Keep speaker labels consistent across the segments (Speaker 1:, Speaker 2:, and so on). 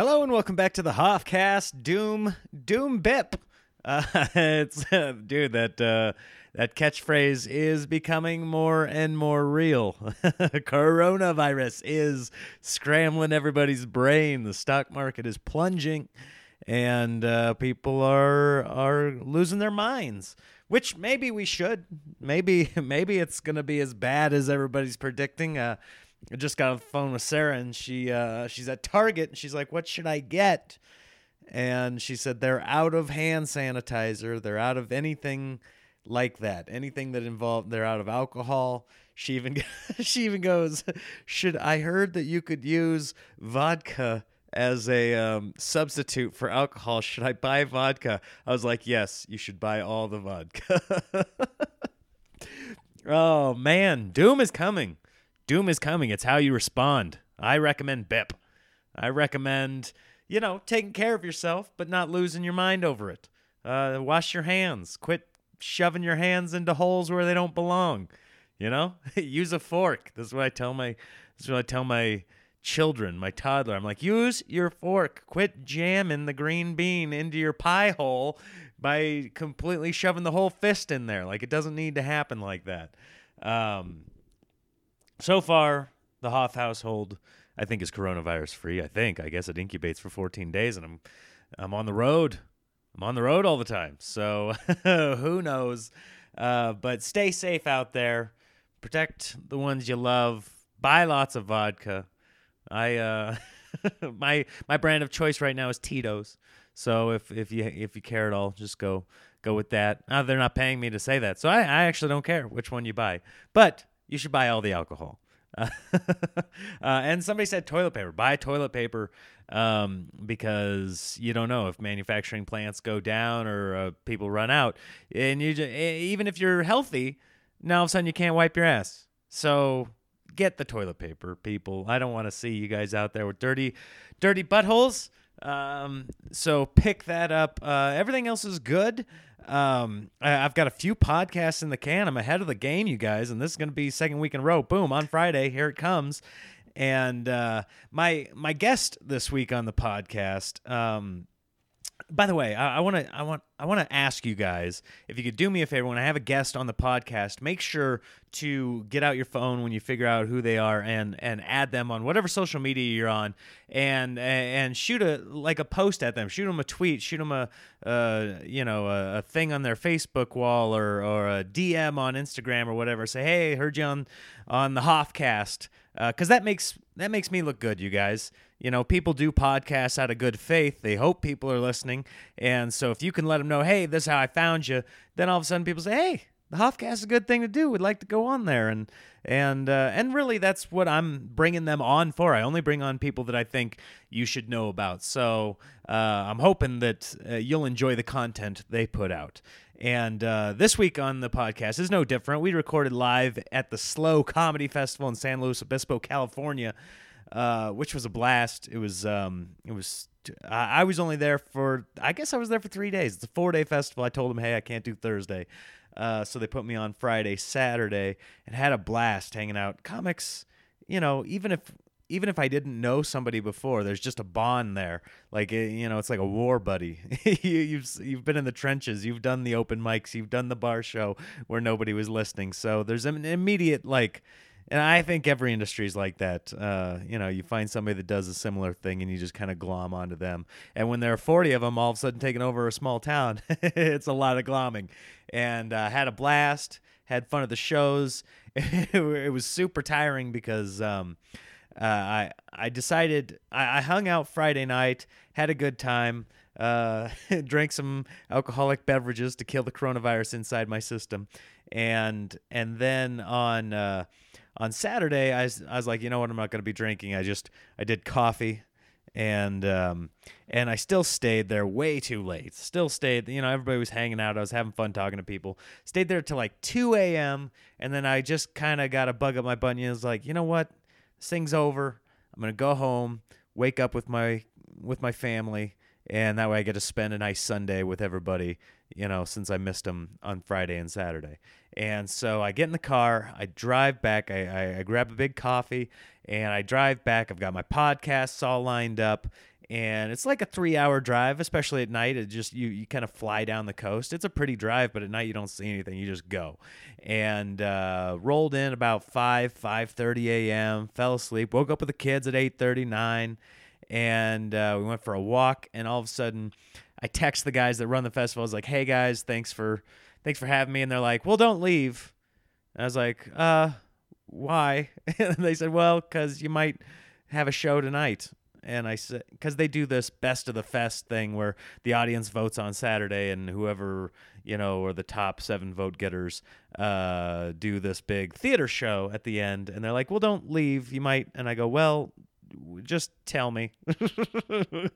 Speaker 1: Hello and welcome back to the Hoffcast Doom Doom Bip. Uh, it's uh, dude that uh, that catchphrase is becoming more and more real. Coronavirus is scrambling everybody's brain. The stock market is plunging, and uh, people are are losing their minds. Which maybe we should. Maybe maybe it's gonna be as bad as everybody's predicting. I just got on the phone with Sarah, and she uh, she's at Target, and she's like, "What should I get?" And she said they're out of hand sanitizer. They're out of anything like that. Anything that involved. They're out of alcohol. She even she even goes, "Should I heard that you could use vodka as a um, substitute for alcohol? Should I buy vodka?" I was like, "Yes, you should buy all the vodka." oh man, doom is coming. Doom is coming. It's how you respond. I recommend BIP. I recommend, you know, taking care of yourself, but not losing your mind over it. Uh, wash your hands. Quit shoving your hands into holes where they don't belong. You know, use a fork. This is what I tell my. This is what I tell my children, my toddler. I'm like, use your fork. Quit jamming the green bean into your pie hole by completely shoving the whole fist in there. Like it doesn't need to happen like that. Um, so far, the Hoff household, I think, is coronavirus free. I think. I guess it incubates for 14 days, and I'm, I'm on the road. I'm on the road all the time. So who knows? Uh, but stay safe out there. Protect the ones you love. Buy lots of vodka. I uh, my my brand of choice right now is Tito's. So if if you if you care at all, just go go with that. Uh, they're not paying me to say that, so I, I actually don't care which one you buy. But you should buy all the alcohol. Uh, and somebody said toilet paper. Buy toilet paper um, because you don't know if manufacturing plants go down or uh, people run out. And you just, even if you're healthy, now all of a sudden you can't wipe your ass. So get the toilet paper, people. I don't want to see you guys out there with dirty, dirty buttholes. Um, so pick that up. Uh, everything else is good. Um, I, have got a few podcasts in the can. I'm ahead of the game, you guys, and this is going to be second week in a row. Boom on Friday, here it comes. And uh, my my guest this week on the podcast, um, by the way, I want to I want I want to ask you guys if you could do me a favor when I have a guest on the podcast, make sure to get out your phone when you figure out who they are and and add them on whatever social media you're on and and shoot a like a post at them, shoot them a tweet, shoot them a uh, you know a, a, thing on their Facebook wall or or a DM on Instagram or whatever. Say hey, heard you on on the Hoffcast because uh, that makes that makes me look good, you guys. You know, people do podcasts out of good faith. They hope people are listening, and so if you can let them know, hey, this is how I found you, then all of a sudden people say, hey, the Hoffcast is a good thing to do. We'd like to go on there, and and uh, and really that's what I'm bringing them on for. I only bring on people that I think you should know about. So uh, I'm hoping that uh, you'll enjoy the content they put out. And uh, this week on the podcast is no different. We recorded live at the SLO Comedy Festival in San Luis Obispo, California, uh, which was a blast. It was um, it was I was only there for I guess I was there for three days. It's a four day festival. I told them, hey, I can't do Thursday, uh, so they put me on Friday, Saturday, and had a blast hanging out. Comics, you know, even if even if I didn't know somebody before, there's just a bond there. Like eh, you know, it's like a war buddy. you, have you've been in the trenches, you've done the open mics, you've done the bar show where nobody was listening. So there's an immediate like, and I think every industry is like that. Uh, you know, you find somebody that does a similar thing, and you just kind of glom onto them. And when there are 40 of them, all of a sudden taking over a small town, it's a lot of glomming. And uh, had a blast, had fun at the shows. it was super tiring because. Um, uh, I I decided I, I, hung out Friday night, had a good time, uh, drank some alcoholic beverages to kill the coronavirus inside my system, and and then on uh, on Saturday I was, I was like, you know what, I'm not going to be drinking. I just I did coffee and um, and I still stayed there way too late. Still stayed, you know, everybody was hanging out. I was having fun talking to people. Stayed there till like 2 a.m. and then I just kind of got a bug up my butt. And I was like, you know what, this thing's over. I'm gonna go home, wake up with my with my family, and that way I get to spend a nice Sunday with everybody. You know, since I missed them on Friday and Saturday. And so I get in the car, I drive back, I, I, I grab a big coffee, and I drive back. I've got my podcasts all lined up, and it's like a three hour drive, especially at night. It just you you kind of fly down the coast. It's a pretty drive, but at night you don't see anything. You just go. And uh, rolled in about five five thirty a.m. Fell asleep. Woke up with the kids at eight thirty nine, and uh, we went for a walk. And all of a sudden, I text the guys that run the festival. I was like, "Hey guys, thanks for thanks for having me." And they're like, "Well, don't leave." And I was like, "Uh, why?" and they said, "Well, because you might." have a show tonight and I said because they do this best of the fest thing where the audience votes on Saturday and whoever you know or the top seven vote getters uh, do this big theater show at the end and they're like well don't leave you might and I go well just tell me and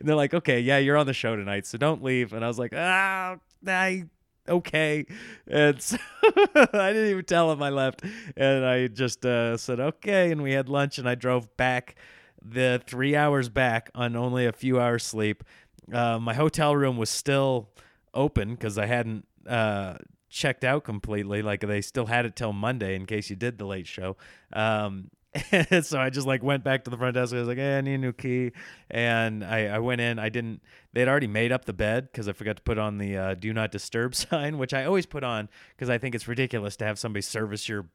Speaker 1: they're like okay yeah you're on the show tonight so don't leave and I was like ah I okay. And so I didn't even tell him I left. And I just uh, said, okay. And we had lunch and I drove back the three hours back on only a few hours sleep. Uh, my hotel room was still open because I hadn't uh, checked out completely. Like they still had it till Monday in case you did the late show. Um, so I just like went back to the front desk. I was like, hey, I need a new key. And I, I went in. I didn't, they'd already made up the bed because I forgot to put on the uh, do not disturb sign, which I always put on because I think it's ridiculous to have somebody service your,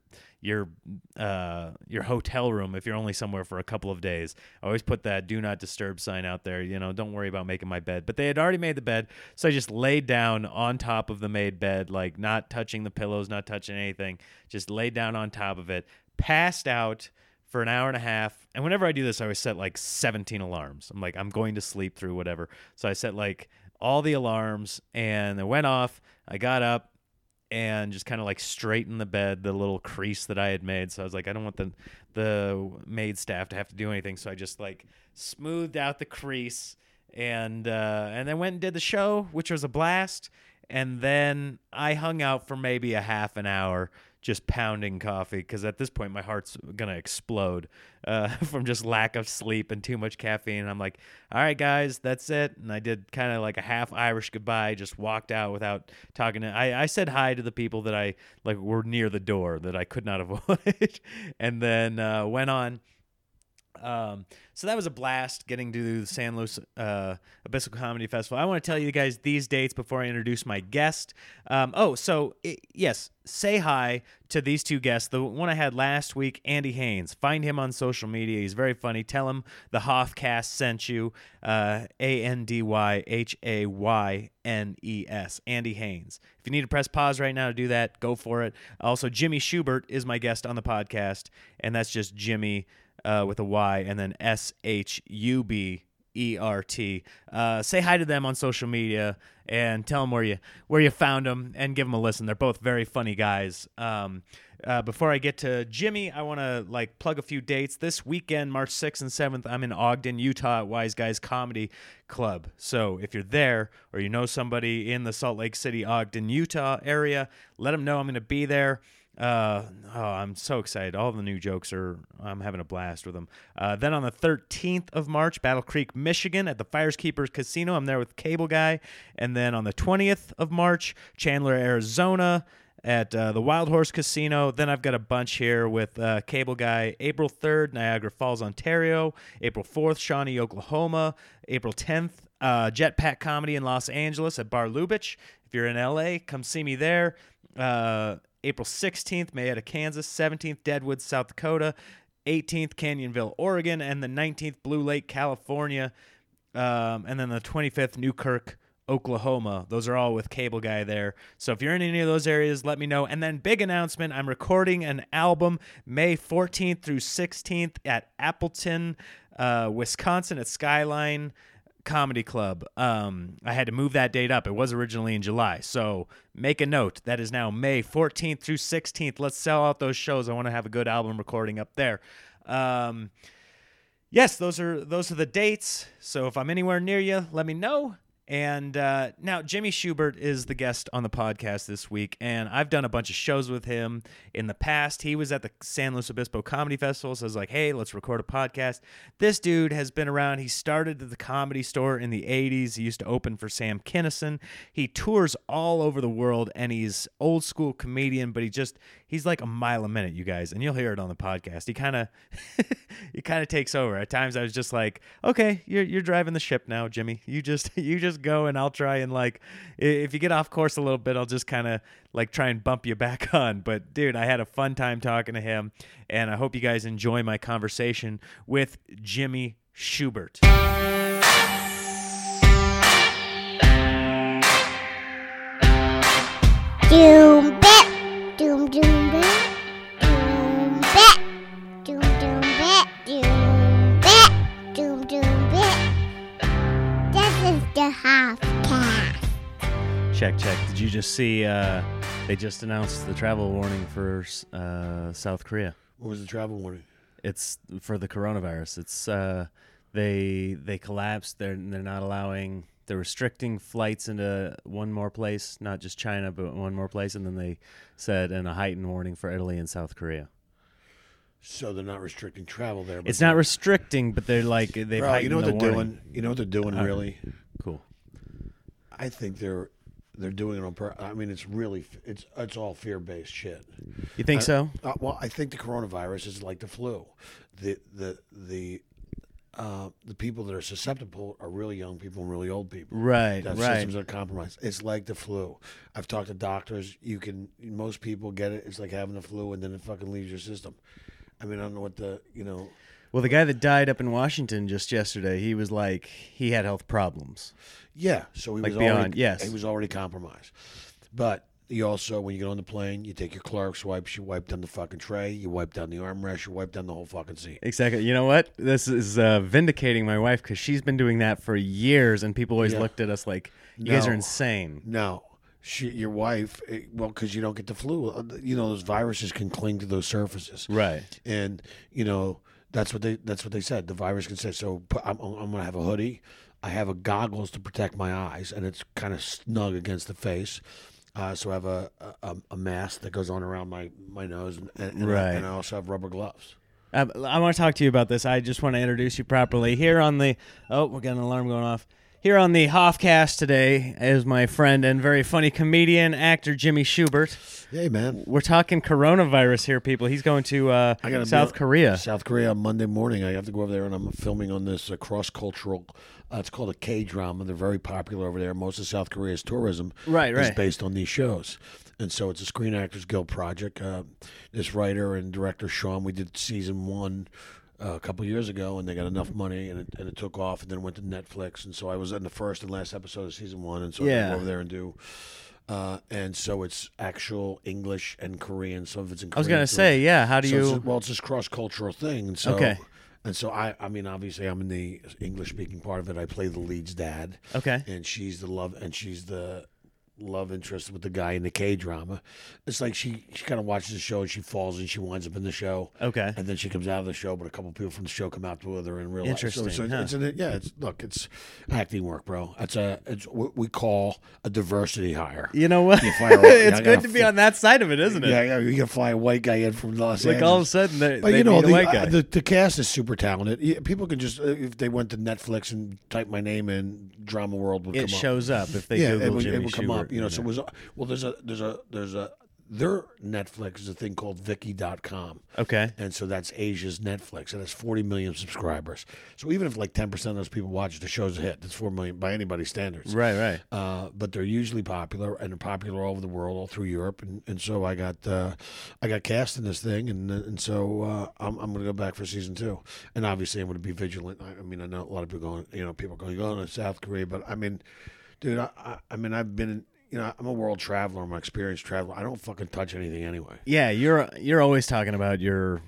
Speaker 1: your, uh, your hotel room if you're only somewhere for a couple of days. I always put that do not disturb sign out there. You know, don't worry about making my bed. But they had already made the bed. So I just laid down on top of the made bed, like not touching the pillows, not touching anything, just laid down on top of it, passed out for an hour and a half. And whenever I do this, I always set like 17 alarms. I'm like, I'm going to sleep through whatever. So I set like all the alarms and they went off. I got up and just kind of like straightened the bed, the little crease that I had made. So I was like, I don't want the the maid staff to have to do anything. So I just like smoothed out the crease and uh, and then went and did the show, which was a blast. And then I hung out for maybe a half an hour just pounding coffee because at this point my heart's gonna explode uh, from just lack of sleep and too much caffeine. I'm like, all right, guys, that's it. And I did kind of like a half Irish goodbye, just walked out without talking to. I, I said hi to the people that I like were near the door that I could not avoid, and then uh, went on um, so that was a blast getting to the San Luis uh, Obispo Comedy Festival. I want to tell you guys these dates before I introduce my guest. Um, oh, so it, yes, say hi to these two guests. The one I had last week, Andy Haynes. Find him on social media. He's very funny. Tell him the Hoffcast sent you. Uh, A N D Y H A Y N E S. Andy Haynes. If you need to press pause right now to do that, go for it. Also, Jimmy Shubert is my guest on the podcast, and that's just Jimmy uh, with a Y, and then S H U B E R T. Uh, say hi to them on social media and tell them where you where you found them and give them a listen. They're both very funny guys. Um, uh, before I get to Jimmy, I want to like plug a few dates. This weekend, March 6th and 7th, I'm in Ogden, Utah at Wise Guys Comedy Club. So if you're there or you know somebody in the Salt Lake City, Ogden, Utah area, let them know I'm going to be there. Uh, oh, I'm so excited. All the new jokes are, I'm having a blast with them. Uh, then on the 13th of March, Battle Creek, Michigan at the FireKeepers Casino. I'm there with Cable Guy. And then on the 20th of March, Chandler, Arizona at uh, the Wild Horse Casino. Then I've got a bunch here with uh, Cable Guy. April 3rd, Niagara Falls, Ontario. April 4th, Shawnee, Oklahoma. April 10th, uh, Jetpack Comedy in Los Angeles at Bar Lubitsch. If you're in LA, come see me there. April 16th, Marietta, Kansas, 17th, Deadwood, South Dakota, 18th, Canyonville, Oregon, and the 19th, Blue Lake, California, um, and then the 25th, Newkirk, Oklahoma. Those are all with Cable Guy there. So if you're in any of those areas, let me know. And then big announcement, I'm recording an album May 14th through 16th at Appleton, uh, Wisconsin at Skyline Comedy Club. Um, I had to move that date up. It was originally in July. So make a note. That is now May 14th through 16th. Let's sell out those shows. I want to have a good album recording up there. Um, yes, those are those are the dates. So if I'm anywhere near you, let me know. And uh, now Jimmy Shubert is the guest on the podcast this week, and I've done a bunch of shows with him in the past. He was at the San Luis Obispo Comedy Festival, so I was like, "Hey, let's record a podcast." This dude has been around. He started the Comedy Store in the '80s. He used to open for Sam Kinison. He tours all over the world, and he's old school comedian, but he just he's like a mile a minute, you guys, and you'll hear it on the podcast. He kind of he kind of takes over. At times, I was just like, "Okay, you're you're driving the ship now, Jimmy. You just you just go, and I'll try and like, if you get off course a little bit, I'll just kind of like try and bump you back on." But dude, I had a fun time talking to him, and I hope you guys enjoy my conversation with Jimmy Shubert.
Speaker 2: Doom bit, doom doom bit, is the half cast.
Speaker 1: Check, check. Did you just see? Uh, they just announced the travel warning for uh, South Korea.
Speaker 3: What was the travel warning?
Speaker 1: It's for the coronavirus. It's uh, they they collapsed. They're they're not allowing. They're restricting flights into one more place, not just China, but one more place. And then they said, and a heightened warning for Italy and South Korea.
Speaker 3: So they're not restricting travel there. But
Speaker 1: It's not restricting, but they're like they've
Speaker 3: Bro,
Speaker 1: heightened
Speaker 3: you know what
Speaker 1: the
Speaker 3: they're
Speaker 1: warning.
Speaker 3: doing? You know what they're doing?
Speaker 1: Uh,
Speaker 3: really,
Speaker 1: Cool.
Speaker 3: I think they're they're doing it on purpose. I mean, it's really it's it's all fear based shit.
Speaker 1: You think
Speaker 3: I-
Speaker 1: so?
Speaker 3: Uh, well, I think the coronavirus is like the flu. The the the uh, the people that are susceptible are really young people and really old people.
Speaker 1: Right,
Speaker 3: that
Speaker 1: right.
Speaker 3: systems are compromised. It's like the flu. I've talked to doctors. You can most people get it. It's like having the flu, and then it fucking leaves your system. I mean, I don't know what the you know.
Speaker 1: Well, the guy that died up in Washington just yesterday, he was like he had health problems.
Speaker 3: Yeah, so he
Speaker 1: Like
Speaker 3: was
Speaker 1: beyond,
Speaker 3: already,
Speaker 1: yes.
Speaker 3: he was already compromised. But you also, when you get on the plane, you take your Clorox wipes, you wipe down the fucking tray, you wipe down the armrest, you wipe down the whole fucking seat.
Speaker 1: Exactly. You know what? This is uh, vindicating my wife because she's been doing that for years, and people always
Speaker 3: Yeah.
Speaker 1: looked at us like, "You guys are insane."
Speaker 3: No, she, your wife, eh, well, because you don't get the flu. Uh, You know, those viruses can cling to those surfaces,
Speaker 1: Right.
Speaker 3: and you know that's what they that's what they said. The virus can say. So I'm, I'm gonna have a hoodie. I have a goggles to protect my eyes, and it's kind of snug against the face. Uh, so I have a, a a mask that goes on around my, my nose, and, and,
Speaker 1: Right.
Speaker 3: and I also have rubber gloves.
Speaker 1: Um, I want to talk to you about this. I just want to introduce you properly here on the. Oh, we're getting an alarm going off. Here on the Hoffcast today is my friend and very funny comedian, actor Jimmy Shubert.
Speaker 3: Hey, man.
Speaker 1: We're talking coronavirus here, people. He's going to uh,
Speaker 3: I gotta
Speaker 1: South
Speaker 3: be-
Speaker 1: Korea.
Speaker 3: South Korea on Monday morning. I have to go over there, and I'm filming on this uh, cross cultural. Uh, it's called a K drama. They're very popular over there. Most of South Korea's tourism
Speaker 1: Right,
Speaker 3: is
Speaker 1: right.
Speaker 3: based on these shows, and so it's a Screen Actors Guild project. Uh, this writer and director Sean, we did season one. Uh, a couple years ago, and they got enough money, and it, and it took off, and then went to Netflix, and so I was in the first and last episode of season one, and so I
Speaker 1: Yeah.
Speaker 3: can go over there and do, uh, and so it's actual English and Korean. Some of it's in.
Speaker 1: Korean I was going to
Speaker 3: some
Speaker 1: say, yeah. How do
Speaker 3: so
Speaker 1: you?
Speaker 3: just- well, it's this cross cultural thing, and so
Speaker 1: Okay.
Speaker 3: and so I, I mean, obviously, I'm in the English speaking part of it. I play the lead's dad,
Speaker 1: Okay.
Speaker 3: and she's the love, and she's the love interest with the guy in the K drama. It's like she she kind of watches the show and she falls and she winds up in the show.
Speaker 1: Okay.
Speaker 3: And then she comes out of the show, but a couple people from the show come out with her in real life. So-
Speaker 1: Interesting,
Speaker 3: So,
Speaker 1: huh?
Speaker 3: it's, an, yeah, it's look, it's acting work, bro. It's a it's what we call a diversity hire.
Speaker 1: You know what?
Speaker 3: You fire
Speaker 1: it's good to be on that side of it, isn't it?
Speaker 3: Yeah, yeah, you can fly a white guy in from Los
Speaker 1: Like
Speaker 3: Angeles.
Speaker 1: Like all of a sudden, they,
Speaker 3: But
Speaker 1: they
Speaker 3: you know, the,
Speaker 1: white
Speaker 3: uh, the the cast is super talented. Yeah, People can just uh, if they went to Netflix and type my name in, Drama World would
Speaker 1: it
Speaker 3: come up.
Speaker 1: shows up if they
Speaker 3: yeah,
Speaker 1: Google
Speaker 3: it
Speaker 1: Jimmy
Speaker 3: it would come
Speaker 1: Shubert,
Speaker 3: up. You know, so it was well. There's a there's a there's a their Netflix is a thing called Viki.com.
Speaker 1: okay.
Speaker 3: And so that's Asia's Netflix. It has 40 million subscribers. So even if like 10% of those people watch the show's a hit. That's 4 million by anybody's standards.
Speaker 1: Right, right.
Speaker 3: Uh, but they're usually popular and they're popular all over the world, all through Europe, and, and so I got uh, I got cast in this thing, and and so uh, I'm I'm going to go back for season two, and obviously I'm going to be vigilant. I, I mean, I know a lot of people going, you know, people going going to South Korea, but I mean, dude, I, I, I mean, I've been, in, you know, I'm a world traveler, I'm an experienced traveler. I don't fucking touch anything anyway.
Speaker 1: Yeah, you're you're always talking about your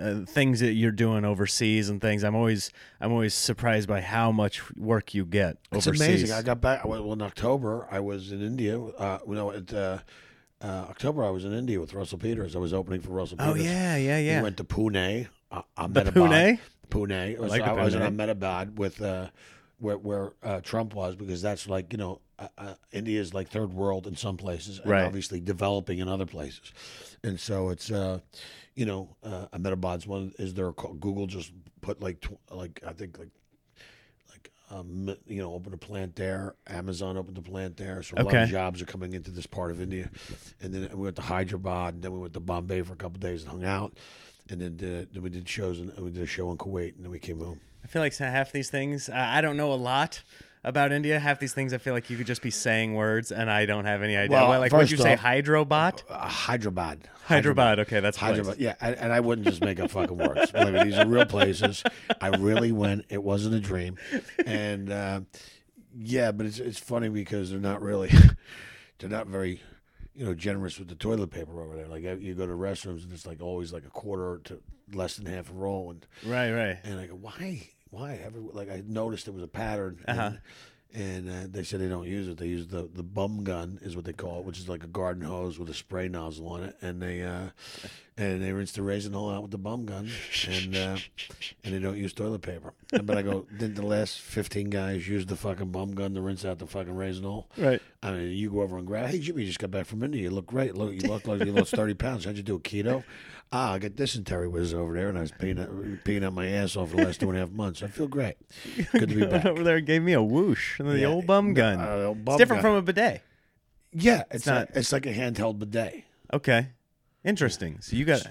Speaker 1: uh, things that you're doing overseas and things. I'm always I'm always surprised by how much work you get
Speaker 3: It's
Speaker 1: overseas.
Speaker 3: amazing. I got back well in October. I was in India. Uh, no, at uh, uh, October I was in India with Russell Peters. I was opening for Russell
Speaker 1: oh
Speaker 3: Peters.
Speaker 1: yeah, yeah, yeah.
Speaker 3: We went to Pune, uh, Ahmedabad.
Speaker 1: Pune?
Speaker 3: Pune. It was,
Speaker 1: like
Speaker 3: I,
Speaker 1: the
Speaker 3: was in
Speaker 1: Pune.
Speaker 3: Ahmedabad with uh, where where uh, Trump was because that's like you know uh, uh, India is like third world in some places and
Speaker 1: Right.
Speaker 3: obviously developing in other places, and so it's uh, you know uh, Ahmedabad's one is there a, Google just put like tw- like I think like like um, you know opened a plant there. Amazon opened a plant there, so a lot of jobs are coming into this part of India. And then we went to Hyderabad, and then we went to Bombay for a couple days and hung out. And then, did, then we did shows, and we did a show in Kuwait, and then we came home.
Speaker 1: I feel like half these things, I I don't know a lot about India. Half these things, I feel like you could just be saying words, and I don't have any idea.
Speaker 3: Well,
Speaker 1: Well, like, what
Speaker 3: first
Speaker 1: you say, Hydrobot?
Speaker 3: Uh, Hyderabad.
Speaker 1: Hyderabad. Okay, that's.
Speaker 3: Hyderabad. Yeah, and, and I wouldn't just make up fucking words. Believe me, these are real places. I really went. It wasn't a dream, and uh, yeah, but it's it's funny because they're not really, they're not very, you know, generous with the toilet paper over there. Like uh, you go to restrooms and it's like always like a quarter to less than half a roll, and
Speaker 1: Right, right.
Speaker 3: and I go, why, why? Every, like I noticed there was a pattern.
Speaker 1: Uh-huh.
Speaker 3: And, and uh, they said they don't use it. They use the the bum gun, is what they call it, which is like a garden hose with a spray nozzle on it, and they uh, and they rinse the raisin hole out with the bum gun, and uh, and they don't use toilet paper. And, but I go, didn't the last fifteen guys use the fucking bum gun to rinse out the fucking raisin hole?
Speaker 1: Right.
Speaker 3: I mean, you go over and grab. Hey, Jimmy, you just got back from India. You look great. Look, you look like you lost thirty pounds. How'd you do? A keto? Ah, I got dysentery was over there, and I was peeing out, peeing out my ass off for the last two and a half months. I feel great. Good to be back.
Speaker 1: over there and gave me a whoosh. And the
Speaker 3: Yeah,
Speaker 1: old bum gun.
Speaker 3: uh, old bum
Speaker 1: it's different
Speaker 3: gun.
Speaker 1: from a bidet.
Speaker 3: Yeah, it's,
Speaker 1: not-
Speaker 3: not. it's like a handheld bidet.
Speaker 1: Okay. Interesting. So you got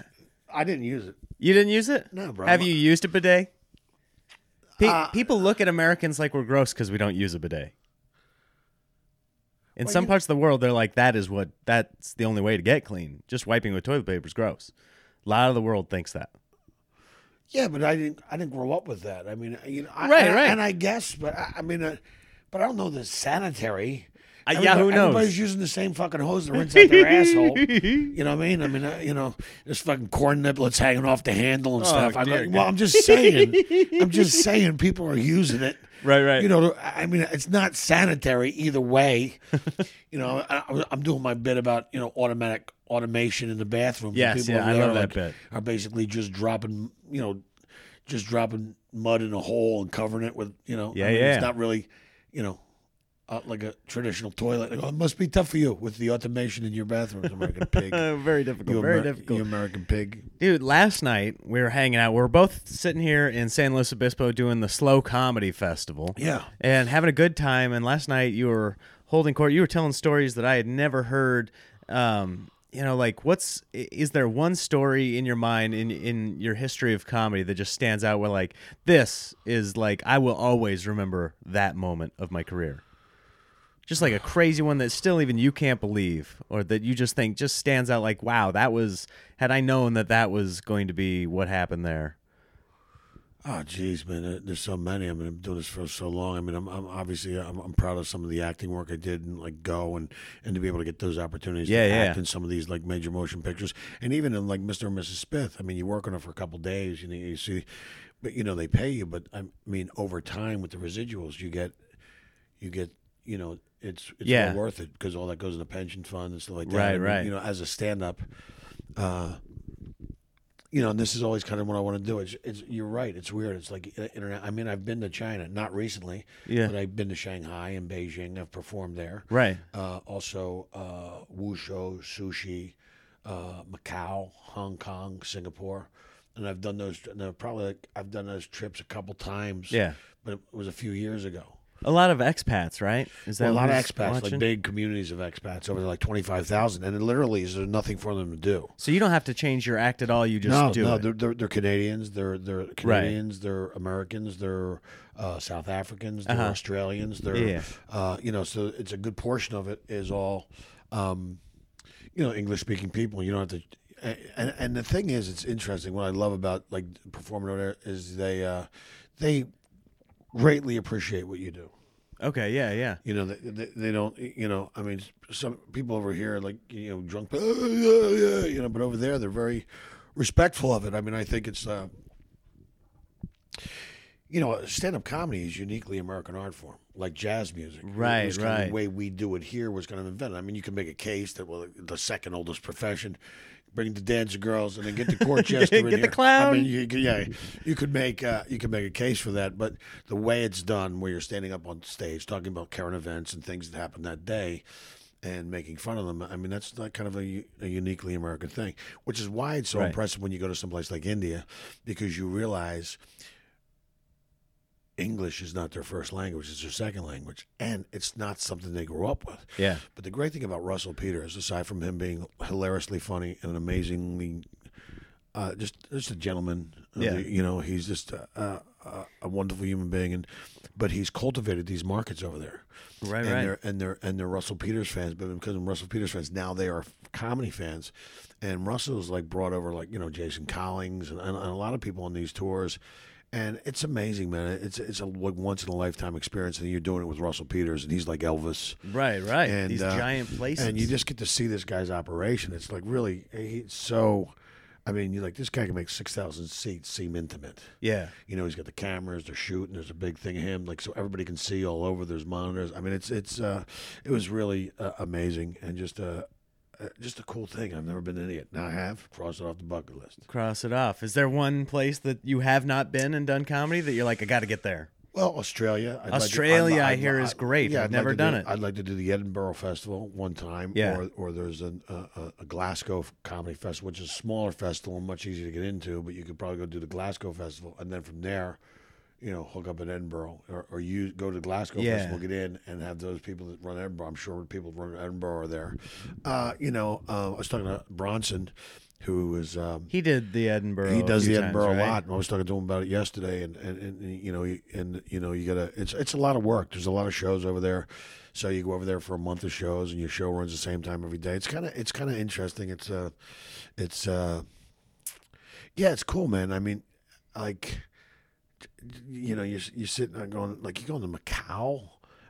Speaker 3: I didn't use it.
Speaker 1: you didn't use it?
Speaker 3: No, bro.
Speaker 1: Have you used a bidet? Pe-
Speaker 3: Uh,
Speaker 1: people look at Americans like we're gross because we don't use a bidet. In
Speaker 3: Well,
Speaker 1: some parts of the world, they're like, that is what that's the only way to get clean. Just wiping with toilet paper is gross. A lot of the world thinks that.
Speaker 3: Yeah, but I didn't. I didn't grow up with that. I mean, you know, I,
Speaker 1: Right,
Speaker 3: and,
Speaker 1: right.
Speaker 3: And I guess, but I, I mean, uh, but I don't know the sanitary.
Speaker 1: Uh, yeah, who knows?
Speaker 3: Everybody's using the same fucking hose to rinse out their asshole. You know what I mean? I mean, uh, you know, there's fucking corn niblets hanging off the handle and
Speaker 1: Oh,
Speaker 3: stuff. I
Speaker 1: dear
Speaker 3: go, well, I'm just saying. I'm just saying, people are using it.
Speaker 1: Right, right.
Speaker 3: You know, I mean, it's not sanitary either way. you know, I, I'm doing my bit about you know automatic automation in the bathroom.
Speaker 1: Yes, yeah, I love
Speaker 3: are,
Speaker 1: that
Speaker 3: like,
Speaker 1: bit.
Speaker 3: Are basically just dropping, you know, just dropping mud in a hole and covering it with, you know,
Speaker 1: Yeah,
Speaker 3: I mean,
Speaker 1: yeah.
Speaker 3: It's not really, you know, uh, like a traditional toilet. They go, it must be tough for you with the automation in your bathrooms, American pig.
Speaker 1: Very difficult.
Speaker 3: you,
Speaker 1: very
Speaker 3: Amer-
Speaker 1: difficult.
Speaker 3: you American pig.
Speaker 1: Dude, last night we were hanging out. We were both sitting here in San Luis Obispo doing the SLO Comedy Festival.
Speaker 3: Yeah.
Speaker 1: And having a good time. And last night you were holding court. You were telling stories that I had never heard. Um, you know, like what's is there one story in your mind in in your history of comedy that just stands out where like this is like I will always remember that moment of my career. Just like a crazy one that still even you can't believe or that you just think just stands out like wow, that was had I known that that was going to be what happened there.
Speaker 3: Oh, geez, man, there's so many. I mean, I'm doing this for so long. I mean, I'm, I'm obviously I'm, I'm proud of some of the acting work I did and like go and and to be able to get those opportunities
Speaker 1: Yeah,
Speaker 3: to
Speaker 1: yeah.
Speaker 3: act in some of these like major motion pictures and even in like Mr. and Mrs. Smith. I mean, you work on it for a couple days, you know, you see, but you know they pay you. But I mean, over time with the residuals, you get you get you know it's it's
Speaker 1: Yeah.
Speaker 3: well worth it because all that goes in the pension fund and stuff like that.
Speaker 1: Right,
Speaker 3: I mean,
Speaker 1: right.
Speaker 3: You know, as a stand up. Uh, you know, and this is always kind of what I want to do. It's, it's you're right. It's weird. It's like uh, internet. I mean, I've been to China, not recently,
Speaker 1: Yeah.
Speaker 3: but I've been to Shanghai and Beijing. I've performed there.
Speaker 1: Right.
Speaker 3: Uh, also, uh, Wushu, sushi, uh, Macau, Hong Kong, Singapore, and I've done those. And I've probably like, I've done those trips a couple times.
Speaker 1: Yeah.
Speaker 3: but it was a few years ago.
Speaker 1: A lot of expats, right? Is
Speaker 3: Well, a lot of expats,
Speaker 1: watching?
Speaker 3: like big communities of expats, over there, like twenty five thousand, and it literally is there nothing for them to do.
Speaker 1: So you don't have to change your act at all. You just
Speaker 3: no,
Speaker 1: do
Speaker 3: no,
Speaker 1: it.
Speaker 3: They're, they're they're Canadians. They're they're Canadians. They're Americans. They're uh, South Africans. They're
Speaker 1: Uh-huh.
Speaker 3: Australians. They're
Speaker 1: Yeah.
Speaker 3: uh, you know. So it's a good portion of it is all, um, you know, English speaking people. You don't have to. And, and the thing is, it's interesting. What I love about like performing over there is they uh, they greatly appreciate what you do.
Speaker 1: Okay. Yeah. Yeah.
Speaker 3: You know, they, they, they don't. You know, I mean, some people over here, like you know, drunk, "Oh, yeah, yeah," you know, but over there, they're very respectful of it. I mean, I think it's, uh, you know, stand-up comedy is uniquely American art form, like jazz music. It
Speaker 1: Right,
Speaker 3: was kind of
Speaker 1: right.
Speaker 3: the way we do it here was kind of invented. I mean, you can make a case that well, the second oldest profession bring the dancer girls, and then get the Corchester in
Speaker 1: Get the
Speaker 3: here.
Speaker 1: clown.
Speaker 3: I mean, you, yeah, you could make uh, you could make a case for that, but the way it's done, where you're standing up on stage talking about current events and things that happened that day, and making fun of them. I mean, that's not kind of a uniquely American thing, which is why it's so
Speaker 1: Right.
Speaker 3: impressive when you go to someplace like India, because you realize English is not their first language; it's their second language, and it's not something they grew up with.
Speaker 1: Yeah.
Speaker 3: But the great thing about Russell Peters, aside from him being hilariously funny and an amazingly, uh, just just a gentleman, uh,
Speaker 1: Yeah.
Speaker 3: you know, he's just a, a, a wonderful human being, and but he's cultivated these markets over there,
Speaker 1: Right,
Speaker 3: and
Speaker 1: right.
Speaker 3: they're and they're and they're Russell Peters fans, but because of Russell Peters fans, now they are comedy fans, and Russell's like brought over like you know Jason Collins and, and, and a lot of people on these tours. And it's amazing, man. It's it's a like once in a lifetime experience, and you're doing it with Russell Peters, and he's like Elvis.
Speaker 1: Right, right.
Speaker 3: And,
Speaker 1: These
Speaker 3: uh,
Speaker 1: giant places.
Speaker 3: And you just get to see this guy's operation. It's like really, he's so. I mean, you're like this guy can make six thousand seats seem intimate.
Speaker 1: yeah.
Speaker 3: You know, he's got the cameras. They're shooting. There's a big thing of him, like so everybody can see all over. There's monitors. I mean, it's it's uh, it was really uh, amazing and just a uh, just a cool thing. I've never been to India. Now I have. Cross it off the bucket list.
Speaker 1: Cross it off. Is there one place that you have not been and done comedy that you're like, I got to get there?
Speaker 3: Well, Australia. I'd
Speaker 1: Australia, I
Speaker 3: I'd
Speaker 1: hear, is great.
Speaker 3: Yeah,
Speaker 1: I've never
Speaker 3: like
Speaker 1: done
Speaker 3: do-
Speaker 1: it.
Speaker 3: I'd like to do the Edinburgh Festival one time.
Speaker 1: Yeah.
Speaker 3: Or, or there's an, uh, a, a Glasgow Comedy Festival, which is a smaller festival and much easier to get into, but you could probably go do the Glasgow Festival. And then from there, you know, hook up in Edinburgh. Or, or you go to Glasgow
Speaker 1: Yeah.
Speaker 3: Festival, get in, and have those people that run Edinburgh. I'm sure people that run Edinburgh are there. Uh, you know, uh, I was talking to Bronson, who was. Um,
Speaker 1: He did the Edinburgh.
Speaker 3: he does the
Speaker 1: times,
Speaker 3: Edinburgh
Speaker 1: right?
Speaker 3: a lot. And I was talking to him about it yesterday, and, and, and you know, he- and you know, you gotta. It's it's a lot of work. There's a lot of shows over there, so you go over there for a month of shows, and your show runs the same time every day. It's kind of it's kind of interesting. It's uh, it's uh, yeah, it's cool, man. I mean, like, you know, you're you're sitting there going like you're going to Macau.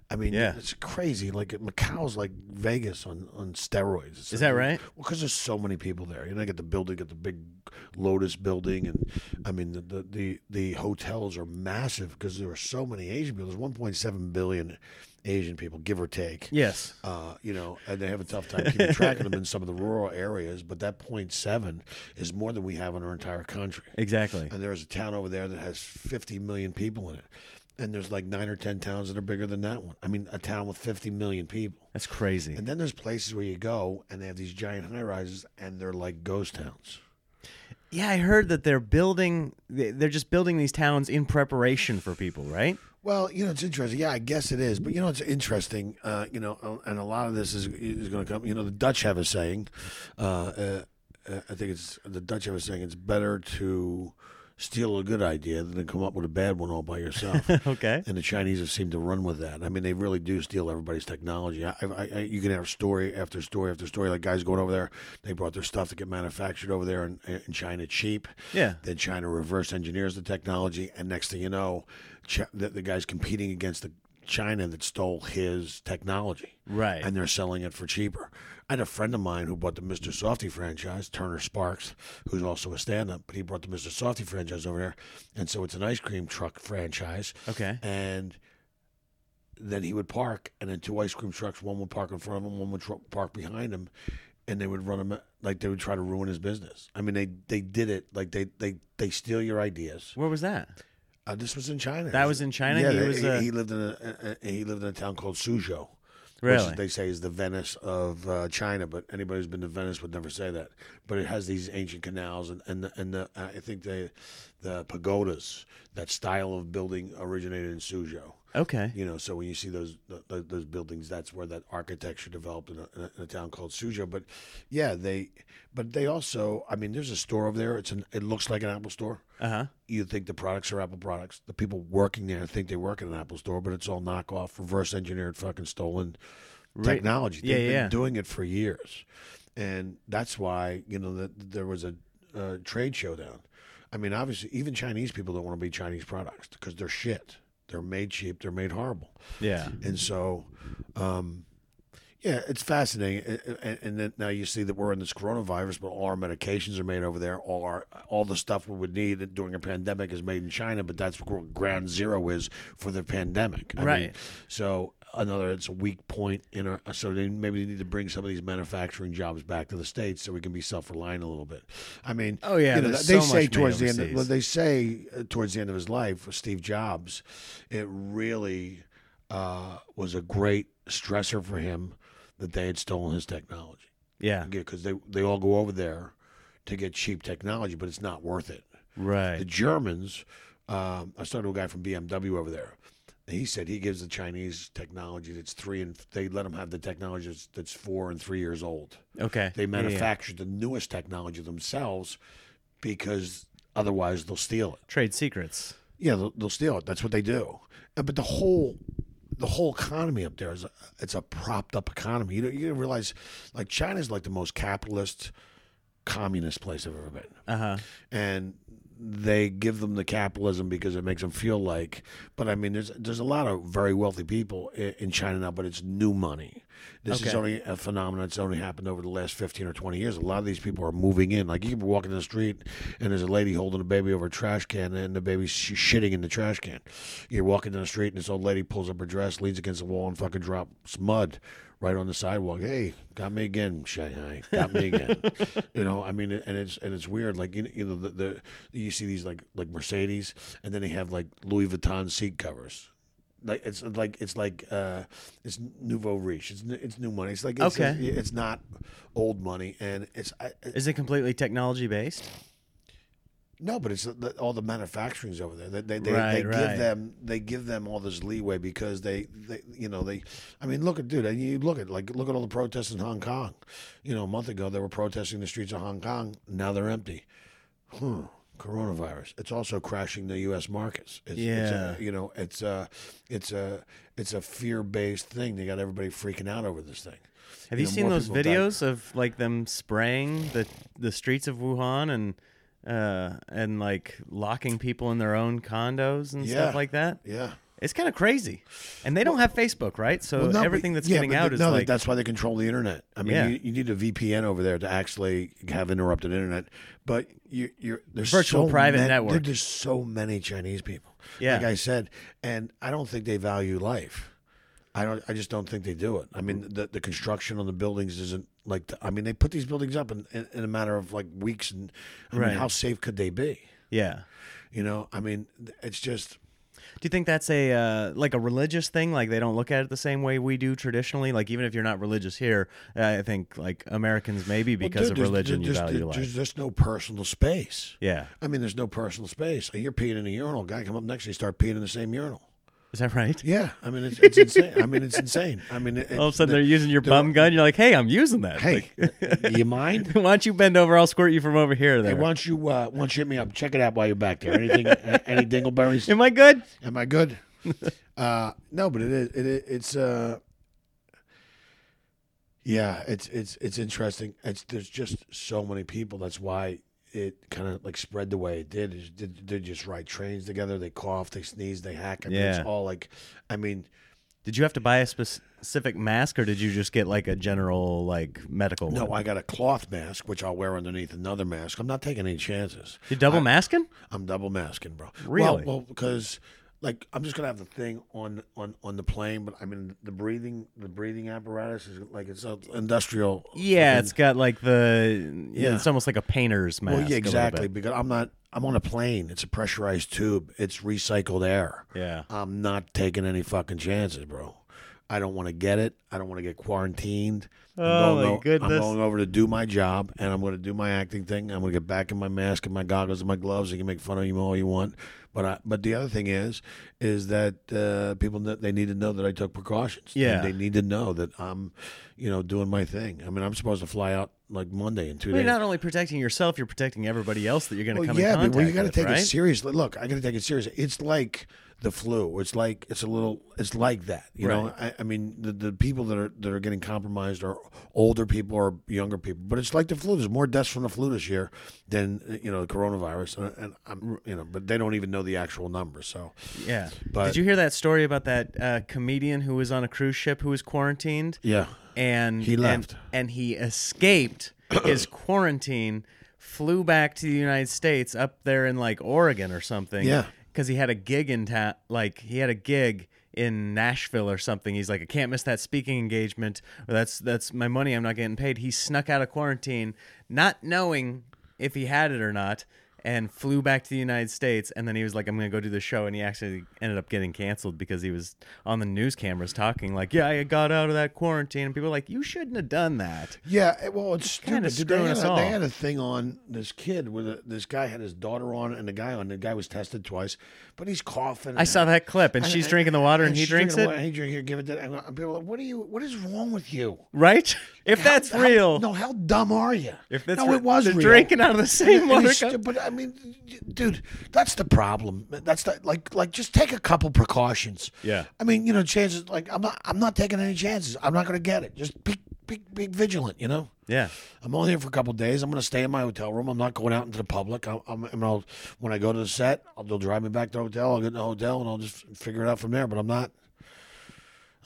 Speaker 3: I mean,
Speaker 1: Yeah.
Speaker 3: it's crazy. Like Macau's like Vegas on, on steroids. It's
Speaker 1: Is that right?
Speaker 3: well, because there's so many people there. You know, I get the building, get the big Lotus building, and I mean the the the, the hotels are massive because there are so many Asian people. There's 1.7 billion Asian people, give or take.
Speaker 1: Yes.
Speaker 3: Uh, you know, and they have a tough time keeping track of them in some of the rural areas. But that 0.7 is more than we have in our entire country.
Speaker 1: Exactly.
Speaker 3: And there's a town over there that has 50 million people in it. And there's like nine or 10 towns that are bigger than that one. I mean, a town with 50 million people.
Speaker 1: That's crazy.
Speaker 3: And then there's places where you go and they have these giant high rises and they're like ghost towns.
Speaker 1: Yeah, I heard that they're building. they- They're just building these towns in preparation for people, right?
Speaker 3: Well, you know, it's interesting. Yeah, I guess it is. But you know, it's interesting. Uh, you know, uh, and a lot of this is is going to come. You know, the Dutch have a saying. Uh, uh, uh, I think it's the Dutch have a saying. It's better to steal a good idea than to come up with a bad one all by yourself.
Speaker 1: Okay.
Speaker 3: And the Chinese have seemed to run with that. I mean, they really do steal everybody's technology. I, I, I, you can have story after story after story. Like guys going over there, they brought their stuff to get manufactured over there in, in China cheap.
Speaker 1: Yeah.
Speaker 3: Then China reverse engineers the technology, and next thing you know, Ch- the, the guy's competing against the China that stole his technology.
Speaker 1: Right.
Speaker 3: And they're selling it for cheaper. I had a friend of mine who bought the Mr. Softee franchise, Turner Sparks, who's also a stand up, but he brought the Mr. Softee franchise over there. And so it's an ice cream truck franchise.
Speaker 1: Okay.
Speaker 3: And then he would park, and then two ice cream trucks, one would park in front of him, one would tr- park behind him, and they would run him like they would try to ruin his business. I mean, they they did it like they they they steal your ideas.
Speaker 1: Where was that?
Speaker 3: Uh, this was in China.
Speaker 1: That was in China?
Speaker 3: Yeah,
Speaker 1: He
Speaker 3: they-
Speaker 1: was,
Speaker 3: he,
Speaker 1: uh,
Speaker 3: he lived in a, a he lived in a town called Suzhou.
Speaker 1: Really?
Speaker 3: Which they say is the Venice of uh, China, but anybody who's been to Venice would never say that. But it has these ancient canals, and and the, and the, I think the the pagodas, that style of building originated in Suzhou.
Speaker 1: Okay.
Speaker 3: You know, so when you see those th- those buildings, that's where that architecture developed in a, in a, town called Suzhou. But yeah, they, but they also, I mean, there's a store over there. It's an, it looks like an Apple store.
Speaker 1: Uh huh.
Speaker 3: You think the products are Apple products. The people working there think they work in an Apple store, but it's all knockoff, reverse engineered, fucking stolen
Speaker 1: Right.
Speaker 3: technology.
Speaker 1: Yeah,
Speaker 3: They've been
Speaker 1: yeah.
Speaker 3: doing it for years, and that's why you know that there was a uh, trade showdown. I mean, obviously, even Chinese people don't want to be Chinese products because they're shit. They're made cheap. They're made horrible.
Speaker 1: Yeah.
Speaker 3: And so, um, Yeah, it's fascinating, A- a- and then now you see that we're in this coronavirus, but all our medications are made over there. All our all the stuff we would need during a pandemic is made in China, but that's what ground zero is for the pandemic. I mean,
Speaker 1: Right.
Speaker 3: so another, it's a weak point in our. So they maybe they need to bring some of these manufacturing jobs back to the states so we can be self reliant a little bit. I mean,
Speaker 1: Oh, yeah,
Speaker 3: you know, they
Speaker 1: so
Speaker 3: say towards the end. Of, well, they say uh, towards the end of his life, Steve Jobs, it really uh, was a great stressor for him that they had stolen his technology.
Speaker 1: Yeah.
Speaker 3: Because they they all go over there to get cheap technology, but it's not worth it.
Speaker 1: Right.
Speaker 3: The Germans, um, I started with a guy from BMW over there. He said he gives the Chinese technology that's three and they let them have the technology that's, that's four and three years old.
Speaker 1: Okay.
Speaker 3: They
Speaker 1: Yeah, yeah.
Speaker 3: manufacture the newest technology themselves because otherwise they'll steal it.
Speaker 1: trade secrets.
Speaker 3: Yeah, they'll, they'll steal it. That's what they do. Uh, But the whole the whole economy up there is a, it's a propped up economy. You don't, you don't realize like China's like the most capitalist communist place I've ever been.
Speaker 1: Uh huh.
Speaker 3: And they give them the capitalism because it makes them feel like but I mean there's there's a lot of very wealthy people in, in China now but it's new money. This is only a phenomenon that's only happened over the last 15 or 20 years. A lot of these people are moving in. Like you can be walking in the street and there's a lady holding a baby over a trash can and the baby's sh- shitting in the trash can. You're walking down the street and this old lady pulls up her dress, leans against the wall and fucking drops mud right on the sidewalk. Hey, got me again, Shanghai. Got me again. you know, I mean, and it's and it's weird. Like you know, you know the, the you see these like like Mercedes, and then they have like Louis Vuitton seat covers. Like it's like it's like uh, it's nouveau riche. It's it's new money. It's like it's,
Speaker 1: Okay.
Speaker 3: It's, not old money, and it's I,
Speaker 1: Is it completely technology based?
Speaker 3: No, but it's the, all the manufacturing's over there. They they, they,
Speaker 1: Right,
Speaker 3: they
Speaker 1: right.
Speaker 3: give them they give them all this leeway because they, they you know they I mean look at dude and you look at like look at all the protests in Hong Kong. You know a month ago they were protesting the streets of Hong Kong. Now they're empty. Hmm. Coronavirus. It's also crashing the U.S. markets. It's, it's
Speaker 1: Yeah.
Speaker 3: a, you know it's a it's a it's a fear based thing. They got everybody freaking out over this thing.
Speaker 1: Have you,
Speaker 3: know,
Speaker 1: seen those
Speaker 3: died.
Speaker 1: videos of like them spraying the the streets of Wuhan and uh and like locking people in their own condos and
Speaker 3: Yeah.
Speaker 1: stuff like that?
Speaker 3: Yeah.
Speaker 1: It's kind of crazy. And they don't have Facebook, right? So
Speaker 3: Well, no,
Speaker 1: everything that's
Speaker 3: yeah,
Speaker 1: getting out is
Speaker 3: no,
Speaker 1: like
Speaker 3: that's why they control the internet. I mean,
Speaker 1: Yeah.
Speaker 3: you, you need a VPN over there to actually have interrupted internet. But you, you're there's
Speaker 1: Virtual
Speaker 3: so
Speaker 1: private
Speaker 3: many,
Speaker 1: network.
Speaker 3: There's so many Chinese people.
Speaker 1: Yeah.
Speaker 3: like I said, and I don't think they value life. I don't. I just don't think they do it. I mean, the the construction on the buildings isn't like. The, I mean, they put these buildings up in, in, in a matter of like weeks, and I
Speaker 1: Right.
Speaker 3: mean, how safe could they be?
Speaker 1: yeah.
Speaker 3: You know, I mean, it's just.
Speaker 1: Do you think that's a uh, like a religious thing? Like they don't look at it the same way we do traditionally. Like even if you're not religious here, I think like Americans maybe
Speaker 3: Well,
Speaker 1: because
Speaker 3: dude,
Speaker 1: of
Speaker 3: there's-
Speaker 1: religion you
Speaker 3: there's,
Speaker 1: value
Speaker 3: there's,
Speaker 1: life.
Speaker 3: There's no personal space.
Speaker 1: Yeah,
Speaker 3: I mean, there's no personal space. You're peeing in a urinal. Guy come up next to you, start peeing in the same urinal.
Speaker 1: Is that right?
Speaker 3: Yeah, I mean, it's, it's insane. I mean, it's insane. I mean, it,
Speaker 1: All of a sudden
Speaker 3: the-
Speaker 1: they're using your
Speaker 3: they're-
Speaker 1: bum gun. You're like, hey, I'm using that.
Speaker 3: Hey, you mind?
Speaker 1: Why don't you bend over? I'll squirt you from over here.
Speaker 3: Hey,
Speaker 1: There.
Speaker 3: why don't you uh, why don't you hit me up? Check it out while you're back there. Anything? any dingleberries?
Speaker 1: Am I good?
Speaker 3: Am I good? uh, no, but it is. It, it it's uh, yeah, it's it's it's interesting. It's there's just so many people. That's why it kind of like spread the way it did. Is they, they just ride trains together. They cough, they sneeze, they hack. I mean,
Speaker 1: Yeah.
Speaker 3: it's all like, I mean,
Speaker 1: Did you have to buy a specific mask, or did you just get like a general like medical
Speaker 3: no,
Speaker 1: one?
Speaker 3: I got a cloth mask which I'll wear underneath another mask. I'm not taking any chances.
Speaker 1: You double masking?
Speaker 3: I'm double masking, bro.
Speaker 1: Really?
Speaker 3: Well, well, because like I'm just gonna have the thing on on on the plane, but I mean the breathing the breathing apparatus is like it's a industrial.
Speaker 1: Yeah,
Speaker 3: fucking-
Speaker 1: it's got like the yeah, it's almost like a painter's mask.
Speaker 3: well, yeah, exactly. Because I'm not. I'm on a plane. It's a pressurized tube. It's recycled air.
Speaker 1: Yeah.
Speaker 3: I'm not taking any fucking chances, bro. I don't want to get it. I don't want to get quarantined. I'm
Speaker 1: Oh, my goodness.
Speaker 3: I'm going over to do my job, and I'm going to do my acting thing. I'm going to get back in my mask and my goggles and my gloves. You can make fun of me all you want, but I, but the other thing is, is that uh, people they need to know that I took precautions. And
Speaker 1: Yeah.
Speaker 3: they need to know that I'm, you know, doing my thing. I mean, I'm supposed to fly out like Monday in two
Speaker 1: Well,
Speaker 3: days.
Speaker 1: you're not only protecting yourself, you're protecting everybody else that you're going to come.
Speaker 3: Well,
Speaker 1: come
Speaker 3: yeah,
Speaker 1: in
Speaker 3: but well, you got to take
Speaker 1: right?
Speaker 3: it seriously. Look, I got to take it seriously. It's like the flu. It's like it's a little. It's like that. You know. I, I mean, the, the people that are that are getting compromised are older people or younger people. But it's like the flu. There's more deaths from the flu this year than you know the coronavirus. And, and I'm you know, but they don't even know the actual numbers. So
Speaker 1: Yeah.
Speaker 3: But-
Speaker 1: Did you hear that story about that uh, comedian who was on a cruise ship who was quarantined?
Speaker 3: yeah,
Speaker 1: and
Speaker 3: He
Speaker 1: and-
Speaker 3: left.
Speaker 1: and, he escaped his quarantine, flew back to the United States up there in like Oregon or something.
Speaker 3: Yeah.
Speaker 1: Because he had a gig in town. Like he had a gig in Nashville or something. He's like, I can't miss that speaking engagement. That's that's my money. I'm not getting paid. He snuck out of quarantine, not knowing if he had it or not. And flew back to the United States, and then he was like, "I'm gonna go do the show," and he actually ended up getting canceled because he was on the news cameras talking like, "Yeah, I got out of that quarantine," and people were like, "You shouldn't have done that."
Speaker 3: Yeah, eh, well, it's
Speaker 1: Kinda
Speaker 3: stupid. They had, a, they had a thing on this kid where the, this guy had his daughter on and the guy on. The guy was tested twice, but he's coughing.
Speaker 1: I saw that clip, and she's drinking the water, and he drinks it,
Speaker 3: And he drink give it to. And uh, people are like, "What are you? What is wrong with you?"
Speaker 1: right? If
Speaker 3: How-
Speaker 1: that's
Speaker 3: how-
Speaker 1: real,
Speaker 3: no, how dumb are you?
Speaker 1: if that's
Speaker 3: no,
Speaker 1: re-
Speaker 3: it was real.
Speaker 1: drinking out of the same water
Speaker 3: But I mean, dude, that's the problem. That's the like, like just take a couple precautions.
Speaker 1: Yeah.
Speaker 3: I mean, you know, chances like I'm not, I'm not taking any chances. I'm not going to get it. Just be, be, be vigilant. You know.
Speaker 1: Yeah,
Speaker 3: I'm only here for a couple days. I'm going to stay in my hotel room. I'm not going out into the public. I'm, I'm, I'll, when I go to the set, I'll, they'll drive me back to the hotel. I'll get in the hotel and I'll just figure it out from there. But I'm not,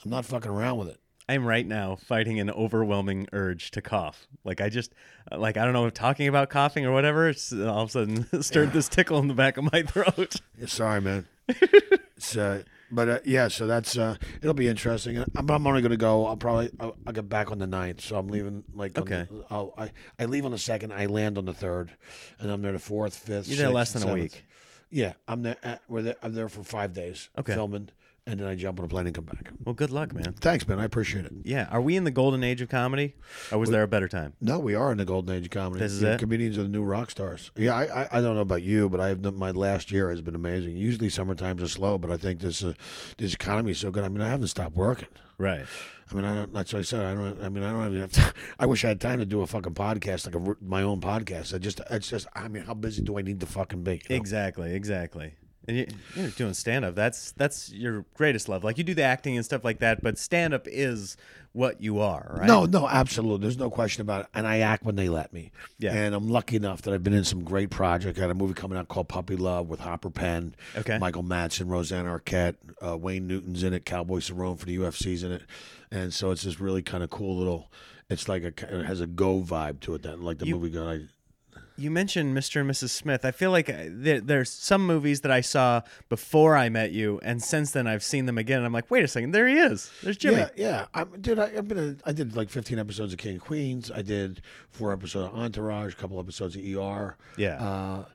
Speaker 3: I'm not fucking around with it.
Speaker 1: I'm right now fighting an overwhelming urge to cough. Like I just, like I don't know, talking about coughing or whatever. It's all of a sudden stirred this tickle in the back of my throat.
Speaker 3: Yeah, sorry, man. it's, uh, but uh, yeah, so that's uh, it'll be interesting. I'm, I'm only going to go. I'll probably I'll, I'll get back on the 9th, so I'm leaving like on
Speaker 1: Okay.
Speaker 3: The, I'll, I I leave on the second. I land on the third, and I'm there the fourth, fifth.
Speaker 1: You're there less than a week.
Speaker 3: Yeah, I'm there. Uh, we're there. I'm there for five days.
Speaker 1: Okay.
Speaker 3: filming, and then I jump on a plane and come back.
Speaker 1: Well, good luck, man.
Speaker 3: Thanks, man. I appreciate it.
Speaker 1: Yeah, are we in the golden age of comedy, or was there a better time?
Speaker 3: No, we are in the golden age of comedy.
Speaker 1: This is it?
Speaker 3: Comedians are the new rock stars. Yeah, I, I, I don't know about you, but I have done- my last year has been amazing. Usually summer times are slow, but I think this uh, this economy is so good. I mean, I haven't stopped working.
Speaker 1: Right.
Speaker 3: I mean, I don't, that's what I said. I don't. I mean, I don't even have to. I wish I had time to do a fucking podcast, like a, my own podcast. I just, it's just. I mean, how busy do I need to fucking be? you know?
Speaker 1: Exactly, exactly. And you, you're doing stand up. That's that's your greatest love. Like you do the acting and stuff like that, but stand up is what you are, right?
Speaker 3: No, no, absolutely. There's no question about it. And I act when they let me.
Speaker 1: Yeah.
Speaker 3: And I'm lucky enough that I've been in some great projects. I got a movie coming out called Puppy Love with Hopper Penn,
Speaker 1: Okay.
Speaker 3: Michael Madsen, Rosanna Arquette, uh, Wayne Newton's in it, Cowboy Cerrone for the UFC's in it, and so it's this really kind of cool little. It's like a it has a go vibe to it that like the
Speaker 1: You-
Speaker 3: movie got. I,
Speaker 1: You mentioned Mr. and Mrs. Smith. I feel like uh, there, there's some movies that I saw before I met you, and since then I've seen them again. And I'm like, wait a second, there he is. There's Jimmy.
Speaker 3: Yeah, yeah. I, dude, I, I've been. A, I did like 15 episodes of King of Queens. I did four episodes of Entourage, a couple episodes of ER.
Speaker 1: Yeah.
Speaker 3: Uh,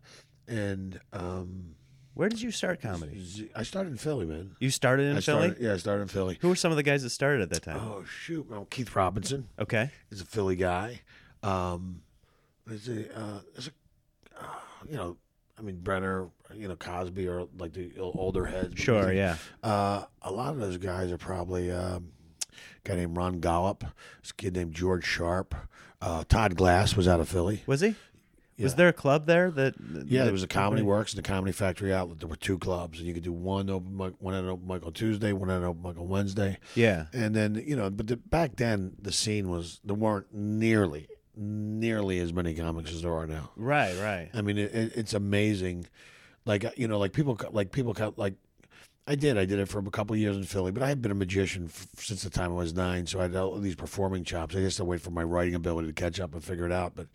Speaker 3: and um,
Speaker 1: Where did you start comedy?
Speaker 3: I started in Philly, man.
Speaker 1: You started in
Speaker 3: I
Speaker 1: Philly.
Speaker 3: started, yeah, I started in Philly.
Speaker 1: Who were some of the guys that started at that time?
Speaker 3: Oh shoot! Well, Keith Robinson
Speaker 1: Okay.
Speaker 3: is a Philly guy. Um, there's a, uh, there's a, uh, you know, I mean Brenner, you know Cosby, or like the older heads.
Speaker 1: Sure. Yeah.
Speaker 3: Uh, a lot of those guys are probably um, a guy named Ron Gollop, this kid named George Sharp. Uh, Todd Glass was out of Philly.
Speaker 1: Was he? Was there a club there that?
Speaker 3: Yeah, there was a Comedy Works and the Comedy Factory outlet. There were two clubs, and you could do one open mic, one at an open mic on Tuesday, one at an open mic on Wednesday.
Speaker 1: Yeah.
Speaker 3: And then you know, but the, back then the scene was there weren't nearly nearly as many comics as there are now.
Speaker 1: Right. Right.
Speaker 3: I mean, it, it, it's amazing. Like you know, like people like people like I did. I did it for a couple of years in Philly, but I had been a magician f- since the time I was nine, so I had all these performing chops. I just had to wait for my writing ability to catch up and figure it out. But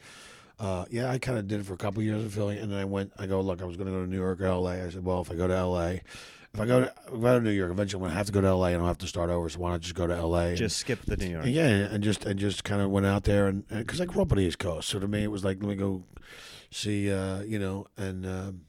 Speaker 3: uh, yeah, I kind of did it for a couple of years in Philly, and then I went. I go, look, I was going to go to New York or L.A. I said, well, if I go to L.A., if I go to, if I go to New York, eventually I'm going to have to go to L.A. and I'll have to start over. So why not just go to L.A. and-
Speaker 1: Just skip the New York.
Speaker 3: and yeah, and just and just kind of went out there and because I grew up on the East Coast, so to me it was like let me go see, uh, you know, and um,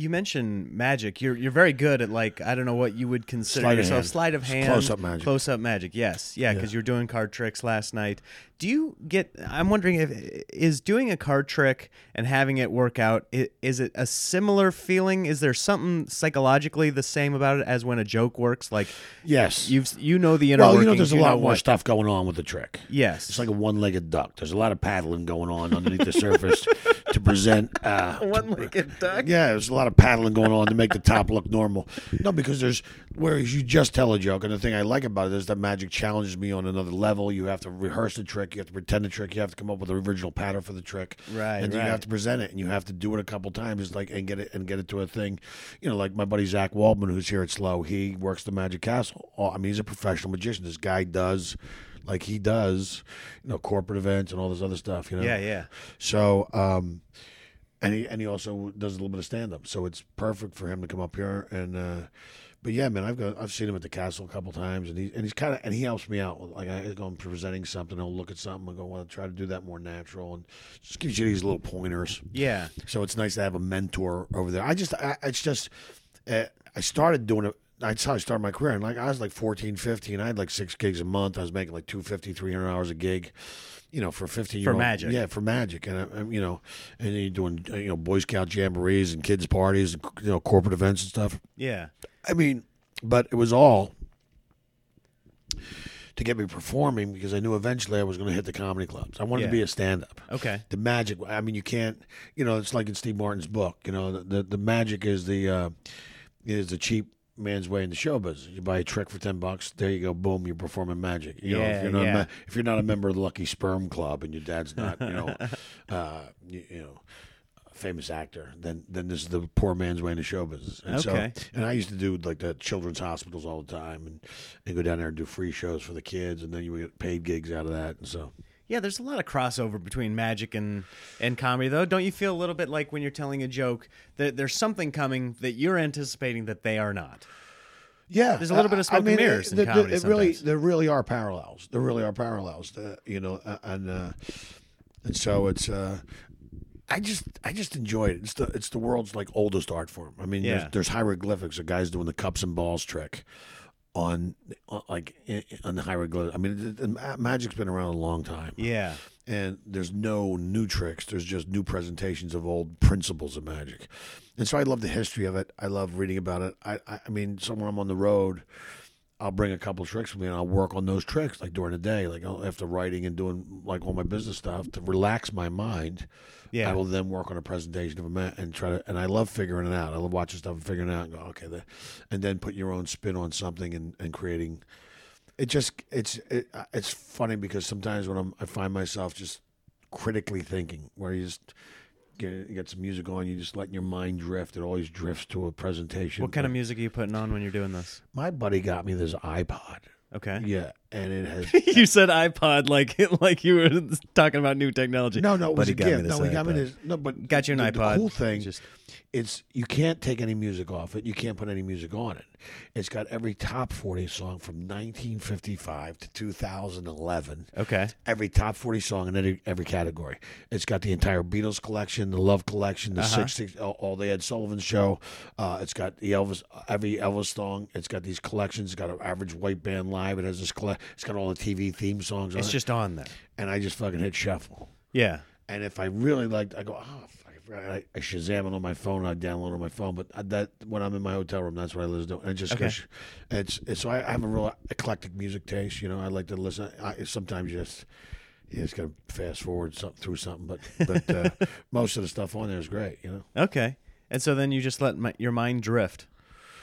Speaker 1: You mentioned magic. You're you're very good at like I don't know what you would consider
Speaker 3: Sleight
Speaker 1: yourself sleight of hand,
Speaker 3: close-up magic.
Speaker 1: close up magic. Yes, yeah, because you're doing card tricks last night. Do you get? I'm wondering if is doing a card trick and having it work out. Is it a similar feeling? Is there something psychologically the same about it as when a joke works? Like
Speaker 3: yes,
Speaker 1: you've you know the inner
Speaker 3: well, you know,
Speaker 1: workings,
Speaker 3: there's a lot more
Speaker 1: what-
Speaker 3: stuff going on with the trick.
Speaker 1: Yes,
Speaker 3: It's like a one-legged duck. There's a lot of paddling going on underneath the surface to present. Uh,
Speaker 1: one-legged duck.
Speaker 3: Yeah, there's a lot of paddling going on to make the top look normal. No, because there's whereas you just tell a joke, and the thing I like about it is that magic challenges me on another level. You have to rehearse the trick, you have to pretend the trick, you have to come up with the original pattern for the trick,
Speaker 1: Right,
Speaker 3: And
Speaker 1: right.
Speaker 3: you have to present it, and you have to do it a couple times, like and get it and get it to a thing. You know, like my buddy Zach Waldman, who's here at SLO, he works the Magic Castle. Oh, I mean, he's a professional magician. This guy does like he does, you know, corporate events and all this other stuff. You know.
Speaker 1: Yeah, yeah.
Speaker 3: So, um, and he and he also does a little bit of stand up. So it's perfect for him to come up here and. uh but yeah, man, I've got I've seen him at the castle a couple times, and he and he's kind of and he helps me out. with Like I go and presenting something, he'll look at something and go, "Well, try to do that more natural," and just gives you these little pointers.
Speaker 1: Yeah.
Speaker 3: So it's nice to have a mentor over there. I just, I, it's just, uh, I started doing it. That's how I started my career. And like, I was like 14, 15. I had like six gigs a month. I was making like 250, 300 hours a gig, you know, for 15 year
Speaker 1: For Magic.
Speaker 3: Yeah, for magic. And, I, I'm, you know, and you're doing, uh, you know, Boy Scout jamborees and kids' parties, and, you know, corporate events and stuff.
Speaker 1: Yeah.
Speaker 3: I mean, but it was all to get me performing because I knew eventually I was going to hit the comedy clubs. I wanted
Speaker 1: Yeah.
Speaker 3: to be a stand up
Speaker 1: Okay.
Speaker 3: the magic i mean you can't you know it's like in steve martin's book you know the the, the magic is the uh is the cheap man's way in the show business you buy a trick for 10 bucks there you go boom you're performing magic you know
Speaker 1: Yeah,
Speaker 3: if you're not
Speaker 1: yeah.
Speaker 3: if you're not a member of the lucky sperm club and your dad's not you know uh you, you know a famous actor then then this is the poor man's way in the show business and
Speaker 1: Okay.
Speaker 3: so and i used to do like the children's hospitals all the time and and go down there and do free shows for the kids and then you would get paid gigs out of that and so
Speaker 1: Yeah, there's a lot of crossover between magic and, and comedy, though. Don't you feel a little bit like when you're telling a joke that there's something coming that you're anticipating that they are not?
Speaker 3: Yeah,
Speaker 1: There's a little bit of
Speaker 3: I- I
Speaker 1: smoke and
Speaker 3: mean,
Speaker 1: mirrors
Speaker 3: it-
Speaker 1: in
Speaker 3: the-
Speaker 1: comedy
Speaker 3: It really,
Speaker 1: sometimes.
Speaker 3: there really are parallels. There really are parallels. To, you know, uh, and uh, and so it's. Uh, I just, I just enjoy it. It's the, it's the world's like oldest art form. I mean,
Speaker 1: Yeah.
Speaker 3: there's, there's hieroglyphics of guys doing the cups and balls trick, on, on like on the hieroglyphics. I mean, magic's been around a long time
Speaker 1: Yeah.
Speaker 3: and there's no new tricks. There's just new presentations of old principles of magic, and so I love the history of it. I love reading about it. I, I, I mean, so when I'm on the road, I'll bring a couple tricks with me, and I'll work on those tricks like during the day, like oh, after writing and doing like all my business stuff to relax my mind.
Speaker 1: Yeah.
Speaker 3: I will then work on a presentation of a man and try to, and I love figuring it out. I love watching stuff and figuring it out and go, okay, the, and then put your own spin on something and, and creating. It just, it's, it, uh, it's funny because sometimes when I'm, I find myself just critically thinking, where you just get, get some music on, you just letting your mind drift. It always drifts to a presentation.
Speaker 1: What kind of music are you putting on when you're doing this?
Speaker 3: My buddy got me this iPod.
Speaker 1: Okay.
Speaker 3: Yeah, and it has
Speaker 1: you said iPod like like you were talking about new technology.
Speaker 3: no, no, it
Speaker 1: But
Speaker 3: was
Speaker 1: he
Speaker 3: a
Speaker 1: got me
Speaker 3: gift.
Speaker 1: this
Speaker 3: No, he got me
Speaker 1: iPod.
Speaker 3: this. No, but
Speaker 1: Got you an
Speaker 3: the,
Speaker 1: iPod.
Speaker 3: The cool thing,
Speaker 1: Just
Speaker 3: it's you can't take any music off it. You can't put any music on it. It's got every top forty song from 1955 to 2011.
Speaker 1: okay.
Speaker 3: Every top 40 song in every, every category. It's got the entire Beatles collection, the Love collection, the
Speaker 1: Uh-huh.
Speaker 3: 60s, all, all the Ed Sullivan show. Uh, it's got the Elvis, every Elvis song. It's got these collections. It's got an average white band live. It has this. Colle- it's got all the TV theme songs on
Speaker 1: It's
Speaker 3: it.
Speaker 1: just on there.
Speaker 3: and I just fucking hit shuffle.
Speaker 1: Yeah.
Speaker 3: And if I really liked, I go, oh, I forgot." I, Shazam it on my phone. I download it on my phone. But I- that when I'm in my hotel room, that's what I listen to. And it just
Speaker 1: Okay.
Speaker 3: it's, it's so I, I have a real eclectic music taste. You know, I like to listen. I sometimes just you just got to fast forward some, through something. But but uh, most of the stuff on there is great. You know.
Speaker 1: Okay. And so then you just let my, your mind drift.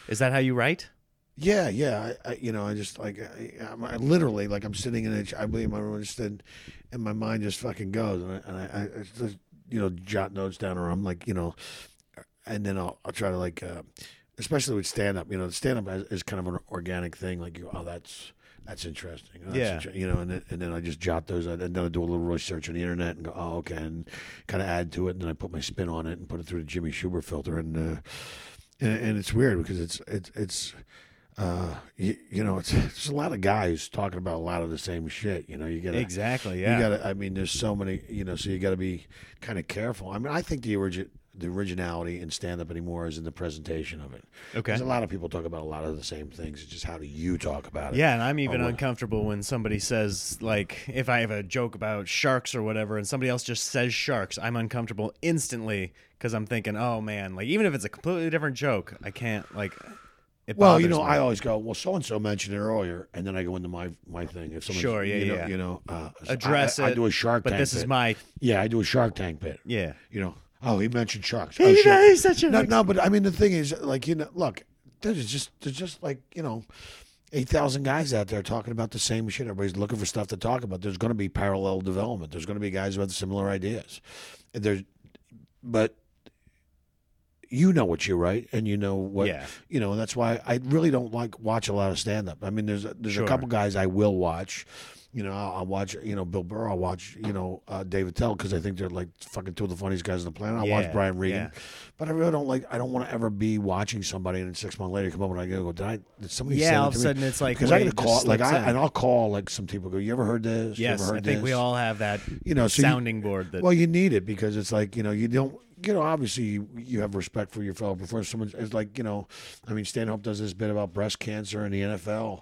Speaker 1: Is that how you write?
Speaker 3: Yeah, yeah. I, I you know, I just like I, I'm, I literally like I'm sitting in a, I believe my room just and, and my mind just fucking goes and I, and I, I just, you know jot notes down or I'm like you know, and then I'll I'll try to like, uh, especially with stand up. You know, stand up is, is kind of an organic thing. Like you, oh, that's that's interesting. Oh, that's
Speaker 1: Yeah.
Speaker 3: inter-" you know, and then, and then I just jot those and then I do a little research on the internet and go, oh, okay, and kind of add to it, and then I put my spin on it and put it through the Jimmy Shubert filter, and uh, and, and it's weird because it's it's it's uh you, you know it's there's a lot of guys talking about a lot of the same shit you know you gotta
Speaker 1: Exactly. Yeah.
Speaker 3: you gotta i mean there's so many you know so you gotta be kind of careful i mean i think the origi- the originality in stand-up anymore is in the presentation of it
Speaker 1: okay.
Speaker 3: because a lot of people talk about a lot of the same things it's just how do you talk about it
Speaker 1: Yeah, and I'm even
Speaker 3: Oh,
Speaker 1: uncomfortable when somebody says like if I have a joke about sharks or whatever and somebody else just says sharks, I'm uncomfortable instantly cuz I'm thinking, "Oh man, like even if it's a completely different joke, I can't like it
Speaker 3: well you know
Speaker 1: me.
Speaker 3: i always go well so and so mentioned it earlier and then i go into my my thing if someone
Speaker 1: Sure, yeah,
Speaker 3: you know,
Speaker 1: yeah.
Speaker 3: you know uh,
Speaker 1: address
Speaker 3: I,
Speaker 1: it.
Speaker 3: I do a shark
Speaker 1: but
Speaker 3: tank
Speaker 1: this is my
Speaker 3: yeah i do a shark tank bit
Speaker 1: yeah.
Speaker 3: you know oh he mentioned sharks oh,
Speaker 1: knows such a
Speaker 3: no, no, but I mean the thing is, like you know, look, there's just there's just like you know, eight thousand guys out there talking about the same shit. Everybody's looking for stuff to talk about. There's going to be parallel development. There's going to be guys who have similar ideas. There's, but you know what you write, and you know what
Speaker 1: Yeah.
Speaker 3: you know, and that's why I really don't like watch a lot of stand up. I mean, there's a, there's
Speaker 1: Sure.
Speaker 3: a couple guys I will watch. You know, I'll, I'll watch you know Bill Burr. I'll watch you know uh, Dave Attell because I think they're like fucking two of the funniest guys on the planet. I'll
Speaker 1: Yeah,
Speaker 3: watch Brian Regan,
Speaker 1: yeah.
Speaker 3: but I really don't like. I don't want to ever be watching somebody and then six months later come up and I go, did I? Did somebody? say
Speaker 1: Yeah,
Speaker 3: that
Speaker 1: all of
Speaker 3: to
Speaker 1: a
Speaker 3: me?"
Speaker 1: sudden it's like
Speaker 3: because I
Speaker 1: wait,
Speaker 3: gotta
Speaker 1: it
Speaker 3: call
Speaker 1: just
Speaker 3: like
Speaker 1: slips
Speaker 3: I
Speaker 1: in.
Speaker 3: and I'll call like some people go. You ever heard this? You
Speaker 1: Yes,
Speaker 3: ever
Speaker 1: I
Speaker 3: heard
Speaker 1: think we
Speaker 3: this?"
Speaker 1: all have that
Speaker 3: You know, so you-
Speaker 1: sounding board that
Speaker 3: Well, you need it because it's like you know you don't you know obviously you, you have respect for your fellow performers. Someone it's like you know, I mean Stanhope does this bit about breast cancer in the NFL,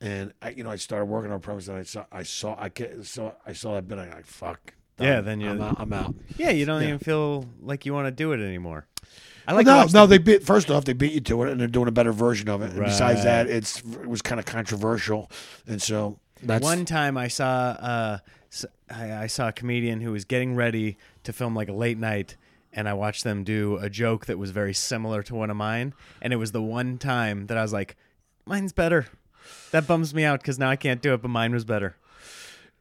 Speaker 3: and I you know I started working on premise and I saw I saw I get saw I saw that bit. I like fuck.
Speaker 1: Yeah, then you-
Speaker 3: I'm out. I'm out.
Speaker 1: Yeah, you don't
Speaker 3: Yeah.
Speaker 1: even feel like you want to do it anymore. I like to
Speaker 3: no, no,
Speaker 1: the-
Speaker 3: they beat. First off, they beat you to it, and they're doing a better version of it. And besides that, it's it was kind of controversial, and so that's
Speaker 1: One time I saw uh, I saw a comedian who was getting ready to film like a late night, and I watched them do a joke that was very similar to one of mine, and it was the one time that I was like, "Mine's better." That bums me out because now I can't do it, but mine was better.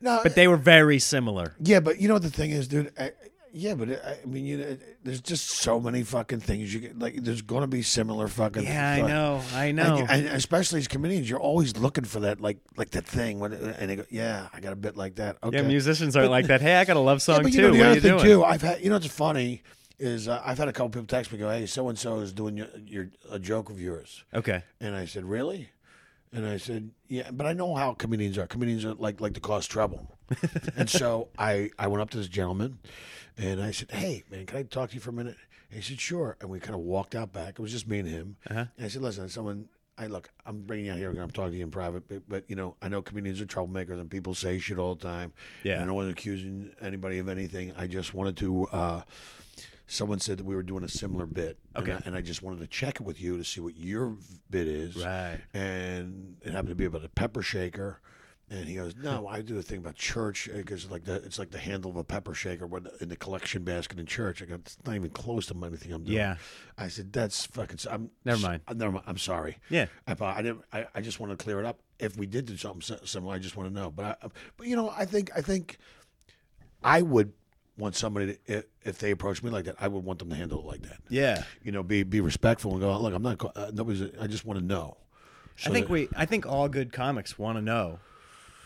Speaker 3: no,
Speaker 1: But they were very similar.
Speaker 3: Yeah, but you know what the thing is, dude. I, yeah, but I, I mean, you know, there's just so many fucking things you get. Like, there's going to be similar fucking.
Speaker 1: Yeah, I know, I know.
Speaker 3: you- and especially as comedians, you're always looking for that, like, like that thing. When and they go, yeah, I got a bit like that. Okay.
Speaker 1: Yeah, musicians aren't like that. Hey, I got a love
Speaker 3: Yeah,
Speaker 1: song
Speaker 3: but you
Speaker 1: too.
Speaker 3: know the
Speaker 1: what are
Speaker 3: other
Speaker 1: you
Speaker 3: thing
Speaker 1: doing?
Speaker 3: too. I've had, you know, what's funny is uh, I've had a couple people text me go, hey, so and so is doing your, your a joke of yours.
Speaker 1: Okay.
Speaker 3: And I said, "Really?" And I said, "Yeah, but I know how comedians are. Comedians are like like to cause trouble." and so I I went up to this gentleman, and I said, "Hey, man, can I talk to you for a minute?" And he said, "Sure." And we kind of walked out back. It was just me and him.
Speaker 1: Uh-huh.
Speaker 3: And I said, "Listen, someone." I look. I'm bringing you out here. I'm talking to you in private, but, but you know, I know comedians are troublemakers, and people say shit all the time.
Speaker 1: Yeah.
Speaker 3: And I don't accusing anybody of anything. I just wanted to. Uh, someone said that we were doing a similar bit,
Speaker 1: Okay.
Speaker 3: and I, and I just wanted to check it with you to see what your bit is
Speaker 1: Right.
Speaker 3: and it happened to be about a pepper shaker. And he goes, "No, I do a thing about church uh, because like the it's like the handle of a pepper shaker in the collection basket in church. I go, it's not even close to anything I'm doing."
Speaker 1: Yeah.
Speaker 3: I said, "That's fucking." I'm
Speaker 1: Never mind.
Speaker 3: s- Never mind. I'm sorry.
Speaker 1: Yeah.
Speaker 3: I, thought- I didn't. I, I just want to clear it up. If we did do something similar, I just want to know. But I, but you know, I think I think I would want somebody to if, if they approach me like that, I would want them to handle it like that.
Speaker 1: Yeah.
Speaker 3: You know, be be respectful and go, look, I'm not. Uh, nobody's. I just want to know.
Speaker 1: I think
Speaker 3: that-
Speaker 1: we. I think all good comics want to know,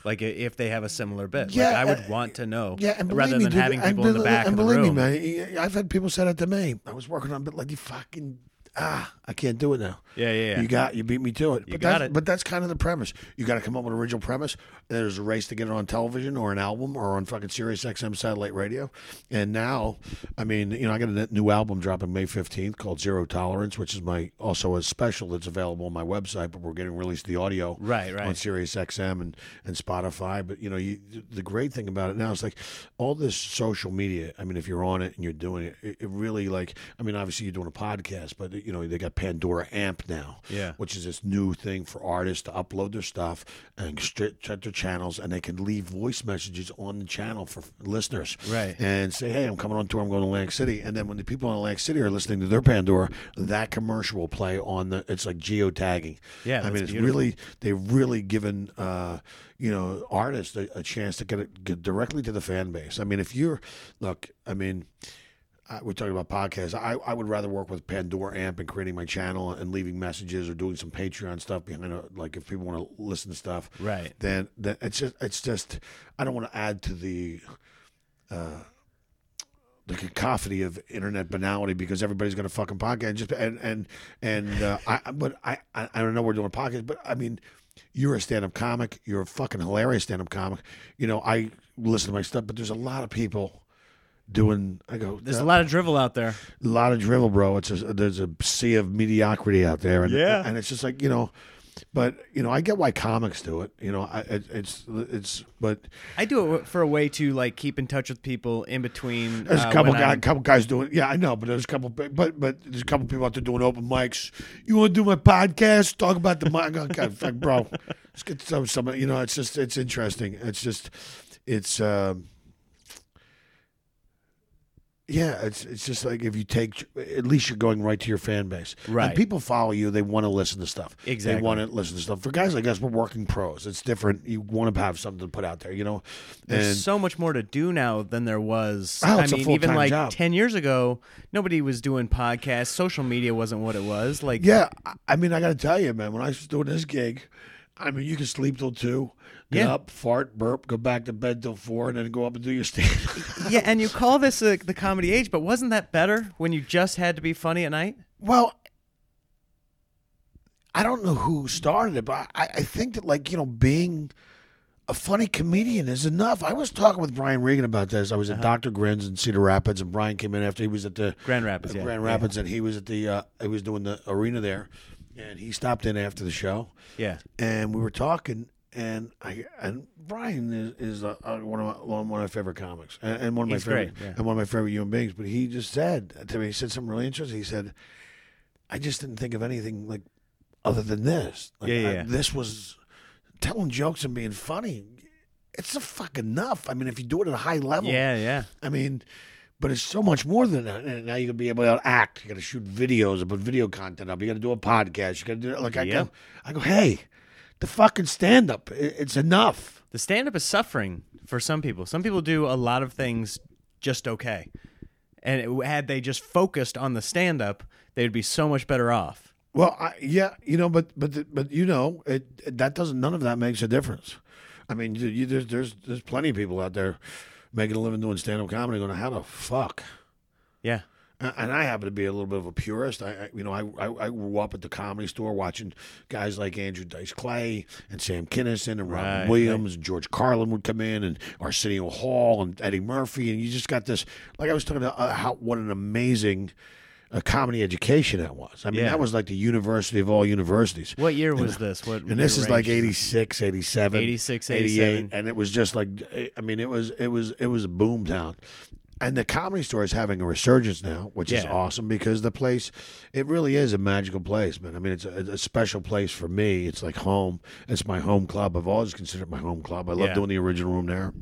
Speaker 1: like if they have a similar bit.
Speaker 3: Yeah,
Speaker 1: like, I would
Speaker 3: uh,
Speaker 1: want to know.
Speaker 3: Yeah, and
Speaker 1: rather
Speaker 3: believe me,
Speaker 1: than
Speaker 3: dude,
Speaker 1: having
Speaker 3: and
Speaker 1: people in the back
Speaker 3: and
Speaker 1: of the
Speaker 3: believe
Speaker 1: room.
Speaker 3: me, man, I've had people say that to me. I was working on a bit like you fucking ah, I can't do it now.
Speaker 1: Yeah, yeah, yeah.
Speaker 3: You got you beat me to it.
Speaker 1: You
Speaker 3: but
Speaker 1: got
Speaker 3: that's,
Speaker 1: it.
Speaker 3: But that's kind of the premise. You got to come up with an original premise. There's a race to get it on television or an album or on fucking Sirius XM satellite radio. And now, I mean, you know, I got a new album dropping May 15th called Zero Tolerance, which is my also a special that's available on my website. But we're getting released the audio
Speaker 1: Right, right.
Speaker 3: on Sirius XM and, and Spotify. But you know, you, the great thing about it now is like all this social media. I mean, if you're on it and you're doing it, it, it really like. I mean, obviously you're doing a podcast, but you know they got Pandora Amp now,
Speaker 1: Yeah.
Speaker 3: which is this new thing for artists to upload their stuff and check their channels, and they can leave voice messages on the channel for listeners,
Speaker 1: Right.
Speaker 3: And say, hey, I'm coming on tour. I'm going to Atlantic City, and then when the people in Atlantic City are listening to their Pandora, that commercial will play on the. It's like geotagging.
Speaker 1: Yeah,
Speaker 3: I mean, it's
Speaker 1: beautiful.
Speaker 3: really they've really given uh, you know artists a, a chance to get it get directly to the fan base. I mean, if you're look, I mean. I, we're talking about podcasts. I, I would rather work with Pandora Amp and creating my channel and leaving messages or doing some Patreon stuff behind it. Like if people want to listen to stuff,
Speaker 1: Right.
Speaker 3: Then, then it's just it's just I don't want to add to the the cacophony of internet banality because everybody's got a fucking podcast. and Just and and and uh, I but I I don't know we're doing a podcast, but I mean. You're a stand-up comic. You're a fucking hilarious stand-up comic. You know, I listen to my stuff, but there's a lot of people doing. I go.
Speaker 1: There's
Speaker 3: "Uh,
Speaker 1: a lot of drivel out there.
Speaker 3: a lot of drivel, bro. It's a, there's a sea of mediocrity out there, and
Speaker 1: Yeah.
Speaker 3: and it's just like you know, but you know, I get why comics do it. You know, I, it, it's it's but
Speaker 1: I do it for a way to like keep in touch with people in between.
Speaker 3: there's
Speaker 1: uh,
Speaker 3: a couple
Speaker 1: when
Speaker 3: guys,
Speaker 1: I'm-
Speaker 3: couple guys doing. Yeah, I know, but there's a couple, but but there's a couple people out there doing open mics. You want to do my podcast? Talk about the mic, God, bro. Let's get some some. You know, it's just it's interesting. It's just it's. um yeah, it's it's just like if you take at least you're going right to your fan base.
Speaker 1: Right.
Speaker 3: And people follow you, they want to listen to stuff.
Speaker 1: Exactly.
Speaker 3: They want to listen to stuff. For guys like us, we're working pros. It's different. You want to have something to put out there, you know?
Speaker 1: There's
Speaker 3: And
Speaker 1: so much more to do now than there was.
Speaker 3: Oh,
Speaker 1: I mean, even like
Speaker 3: job.
Speaker 1: 10 years ago, nobody was doing podcasts. Social media wasn't what it was. Like,
Speaker 3: yeah, I- mean, I got to tell you, man, when I was doing this gig, I mean, you can sleep till two, get
Speaker 1: Yeah.
Speaker 3: up, fart, burp, go back to bed till four, and then go up and do your stand.
Speaker 1: yeah, and you call this uh, the comedy age, but wasn't that better when you just had to be funny at night?
Speaker 3: well, I don't know who started it, but I, I think that like you know being a funny comedian is enough. I was talking with Brian Regan about this. I was
Speaker 1: Uh-huh.
Speaker 3: at Dr. Grins in Cedar Rapids, and Brian came in after he was at the
Speaker 1: Grand Rapids, yeah.
Speaker 3: Grand
Speaker 1: yeah.
Speaker 3: Rapids, and he was at the uh, he was doing the arena there, and he stopped in after the show.
Speaker 1: Yeah.
Speaker 3: and we were talking, and I and Brian is, is uh, uh, one of my, one of my favorite comics, and, and one of my favorite
Speaker 1: great, yeah.
Speaker 3: and one of my favorite human beings. But he just said to me, he said something really interesting. He said, "I just didn't think of anything like other than this. Like,
Speaker 1: Yeah, yeah,
Speaker 3: I-
Speaker 1: yeah.
Speaker 3: this was telling jokes and being funny. It's a fuck enough. I mean, if you do it at a high level,
Speaker 1: Yeah, yeah.
Speaker 3: I mean." But it's so much more than that. And now you can be able to act. You got to shoot videos, put video content up. You got to do a podcast. You got to do like I
Speaker 1: Yep.
Speaker 3: go. I go, hey, the fucking stand up. It's enough.
Speaker 1: The stand up is suffering for some people. Some people do a lot of things just okay. And it, had they just focused on the stand up, they'd be so much better off.
Speaker 3: Well, I, yeah, you know, but but but you know, it, it- that doesn't. None of that makes a difference. I mean, you, you, there's there's there's plenty of people out there making a living doing stand up comedy. Going, how the fuck?
Speaker 1: Yeah.
Speaker 3: And I happen to be a little bit of a purist. I, I you know, I, I I grew up at the comedy store watching guys like Andrew Dice Clay and Sam Kinison and Robin
Speaker 1: Right,
Speaker 3: Williams and George Carlin would come in and Arsenio Hall and Eddie Murphy and you just got this. Like I was talking about uh, how what an amazing. Uh comedy education that was. I mean,
Speaker 1: Yeah.
Speaker 3: that was like the university of all universities.
Speaker 1: What year was this? What
Speaker 3: And this is like
Speaker 1: range?
Speaker 3: 86, 87,
Speaker 1: 86,
Speaker 3: 88. And it was just like, I mean, it was, it was, it was a boom town. And the comedy store is having a resurgence now, which is awesome because the place, it really is a magical place, man. I mean, it's a, a special place for me. It's like home. It's my home club. I've always considered it my home club. I love
Speaker 1: Yeah.
Speaker 3: doing the original room there.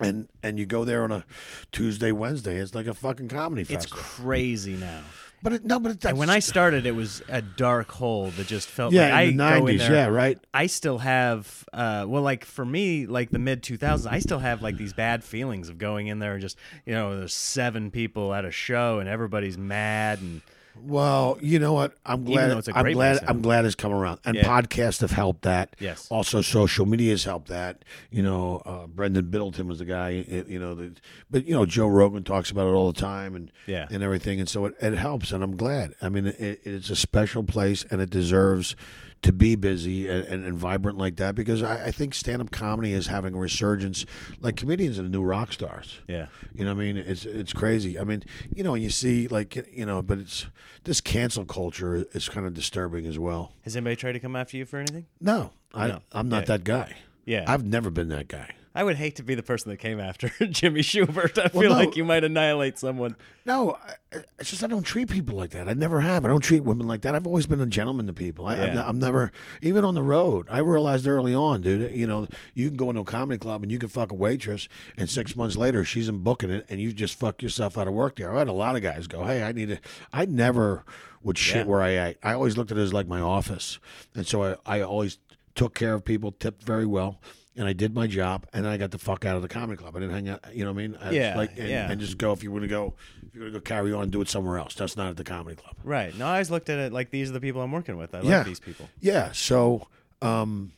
Speaker 3: And and you go there on a Tuesday, Wednesday. It's like a fucking comedy
Speaker 1: It's crazy now.
Speaker 3: but it, no, but it,
Speaker 1: And when I started, it was a dark hole that just felt
Speaker 3: yeah,
Speaker 1: like
Speaker 3: in the
Speaker 1: I go in
Speaker 3: nineties,
Speaker 1: there.
Speaker 3: yeah, right.
Speaker 1: I still have, uh, well, like for me, like the mid 2000s, I still have like these bad feelings of going in there and just, you know, there's seven people at a show and everybody's mad and
Speaker 3: Well, you know what? I'm glad.
Speaker 1: though it's a
Speaker 3: I'm glad. I'm glad it's come around, and
Speaker 1: Yeah.
Speaker 3: podcasts have helped that.
Speaker 1: Yes.
Speaker 3: Also, social media has helped that. You know, uh, Brendan Biddleton was the guy. you know, that, but you know, Joe Rogan talks about it all the time, and
Speaker 1: Yeah.
Speaker 3: and everything, and so it, it helps, and I'm glad. I mean, it, it's a special place, and it deserves to be busy and, and, and vibrant like that because I, I think stand-up comedy is having a resurgence. Like comedians are the new rock stars.
Speaker 1: yeah.
Speaker 3: You know what I mean? It's it's crazy. I mean, you know, you see like you know, but it's this cancel culture is kind of disturbing as well.
Speaker 1: Has anybody tried to come after you for anything?
Speaker 3: No, I
Speaker 1: No.
Speaker 3: I'm not
Speaker 1: Yeah.
Speaker 3: that guy.
Speaker 1: Yeah.
Speaker 3: I've never been that guy.
Speaker 1: I would hate to be the person that came after Jimmy Shubert. I
Speaker 3: Well,
Speaker 1: feel
Speaker 3: no.
Speaker 1: like you might annihilate someone.
Speaker 3: No, I- it's just I don't treat people like that. I never have. I don't treat women like that. I've always been a gentleman to people. I,
Speaker 1: Yeah.
Speaker 3: I'm never even on the road. I realized early on, dude. You know, you can go into a comedy club and you can fuck a waitress, and six months later she's in booking it, and you just fuck yourself out of work there. I had a lot of guys go, "Hey, I need to." I never would shit
Speaker 1: Yeah.
Speaker 3: where I ate. I always looked at it as like my office, and so I, I always took care of people, tipped very well. And I did my job, and I got the fuck out of the comedy club. I didn't hang out, you know what I mean? I-
Speaker 1: Yeah,
Speaker 3: like, and,
Speaker 1: yeah.
Speaker 3: and just go if you want to go, if you're gonna go carry on, do it somewhere else. That's not at the comedy club.
Speaker 1: Right. No, I always looked at it like these are the people I'm working with. I
Speaker 3: Yeah.
Speaker 1: like these people.
Speaker 3: Yeah. So, um,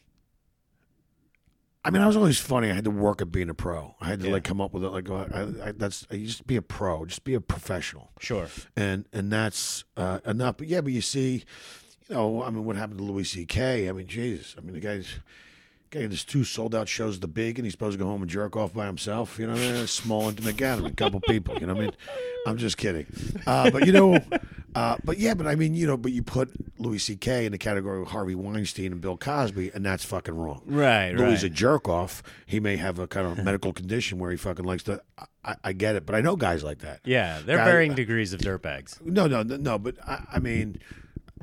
Speaker 3: I mean, I was always funny. I had to work at being a pro. I had to
Speaker 1: Yeah.
Speaker 3: like come up with it. Like, uh, I, I, that's I just be a pro, just be a professional,
Speaker 1: Sure.
Speaker 3: and and that's uh, enough. But yeah, but you see, you know, I mean, what happened to Louis C.K. I mean, Jesus. I mean, the guy's. Guy has two sold out shows, the big, and he's supposed to go home and jerk off by himself. You know, what I mean? small intimate gathering, a couple people. You know, what I mean, I'm just kidding. Uh, but you know, uh, but yeah, but I mean, you know, but you put Louis C.K. in the category of Harvey Weinstein and Bill Cosby, and that's fucking wrong.
Speaker 1: Right.
Speaker 3: Louis
Speaker 1: right.
Speaker 3: a jerk off. He may have a kind of medical condition where he fucking likes to. I, I get it, but I know guys like that.
Speaker 1: yeah, they're
Speaker 3: Guy-
Speaker 1: varying degrees of dirtbags.
Speaker 3: No, no, no, no. But I, I mean,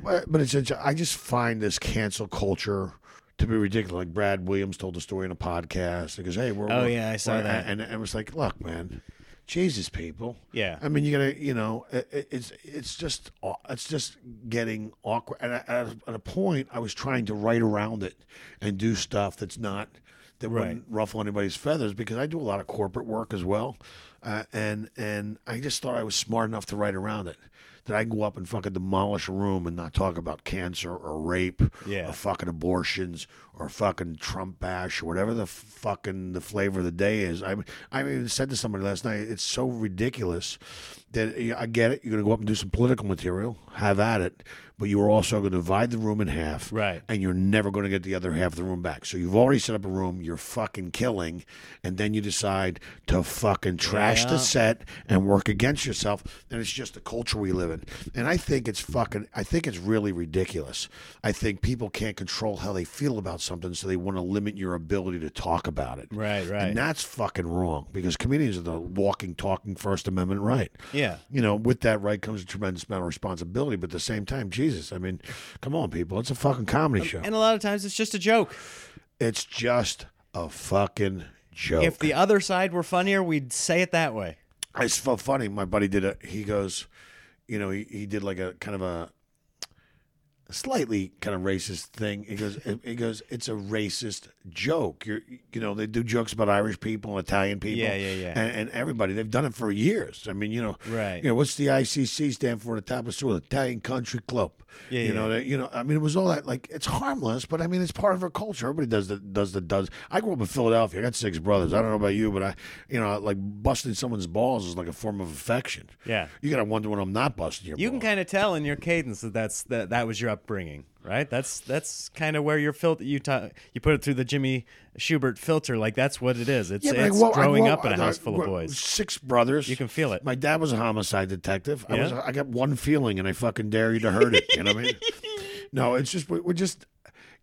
Speaker 3: but but it's. it's- I just find this cancel culture to be ridiculous. Like Brad Williams told the story in a podcast. He goes, "Hey, we're."
Speaker 1: Oh,
Speaker 3: we're-
Speaker 1: yeah, I saw
Speaker 3: we're-"
Speaker 1: that.
Speaker 3: And, and it was like, look, man, Jesus, people.
Speaker 1: Yeah.
Speaker 3: I mean, you gotta, you know, it, it- it's it's just it's just getting awkward. And at, at a- at a point, I was trying to write around it and do stuff that's not that
Speaker 1: Right.
Speaker 3: wouldn't ruffle anybody's feathers because I do a lot of corporate work as well, uh, and and I just thought I was smart enough to write around it. That I go up and fucking demolish a room and not talk about cancer or rape
Speaker 1: Yeah.
Speaker 3: or fucking abortions or fucking Trump bash or whatever the fucking the flavor of the day is. I I even said to somebody last night, it's so ridiculous that I get it. You're gonna go up and do some political material, have at it, but you are also going to divide the room in half,
Speaker 1: Right.
Speaker 3: And you're never going to get the other half of the room back. So you've already set up a room you're fucking killing, and then you decide to fucking trash
Speaker 1: Yeah.
Speaker 3: the set and work against yourself. And it's just the culture we live in. And I think it's fucking. I think it's really ridiculous. I think people can't control how they feel about something, so they want to limit your ability to talk about it.
Speaker 1: Right, right.
Speaker 3: And that's fucking wrong because comedians are the walking, talking First Amendment right.
Speaker 1: Yeah.
Speaker 3: You know, with that right comes a tremendous amount of responsibility, but at the same time, Jesus, I mean, come on, people, it's a fucking comedy show.
Speaker 1: And a lot of times it's just a joke.
Speaker 3: It's just a fucking joke.
Speaker 1: If the other side were funnier, we'd say it that way.
Speaker 3: it's so funny. My buddy did a. He goes, you know, he, he did like a kind of a slightly kind of racist thing. He goes, he goes, it's a racist joke. You're, you know, they do jokes about Irish people and Italian people.
Speaker 1: Yeah, yeah, yeah.
Speaker 3: And, and everybody, they've done it for years. I mean, you know,
Speaker 1: Right.
Speaker 3: You know, what's the ICC stand for? The top of the Italian Country Club.
Speaker 1: Yeah,
Speaker 3: you
Speaker 1: yeah.
Speaker 3: know, that, you know. I mean, it was all that. Like, it's harmless, but I mean, it's part of our culture. Everybody does the does the does. I grew up in Philadelphia. I got six brothers. I don't know about you, but I, you know, like busting someone's balls is like a form of affection.
Speaker 1: Yeah.
Speaker 3: You gotta wonder when I'm not busting your.
Speaker 1: You can kind of tell in your cadence that that's that that was your upbringing, right? That's that's kind of where your filter you ta- you put it through the Jimmy Shubert filter, like that's what it is. It's
Speaker 3: Yeah,
Speaker 1: it's
Speaker 3: I
Speaker 1: growing
Speaker 3: grew
Speaker 1: up in a
Speaker 3: uh,
Speaker 1: house full of boys.
Speaker 3: Six brothers.
Speaker 1: You can feel it.
Speaker 3: My dad was a homicide detective. I was. I got one feeling, and I fucking dare you to hurt it. You know what I mean? No, it's just we- we're just.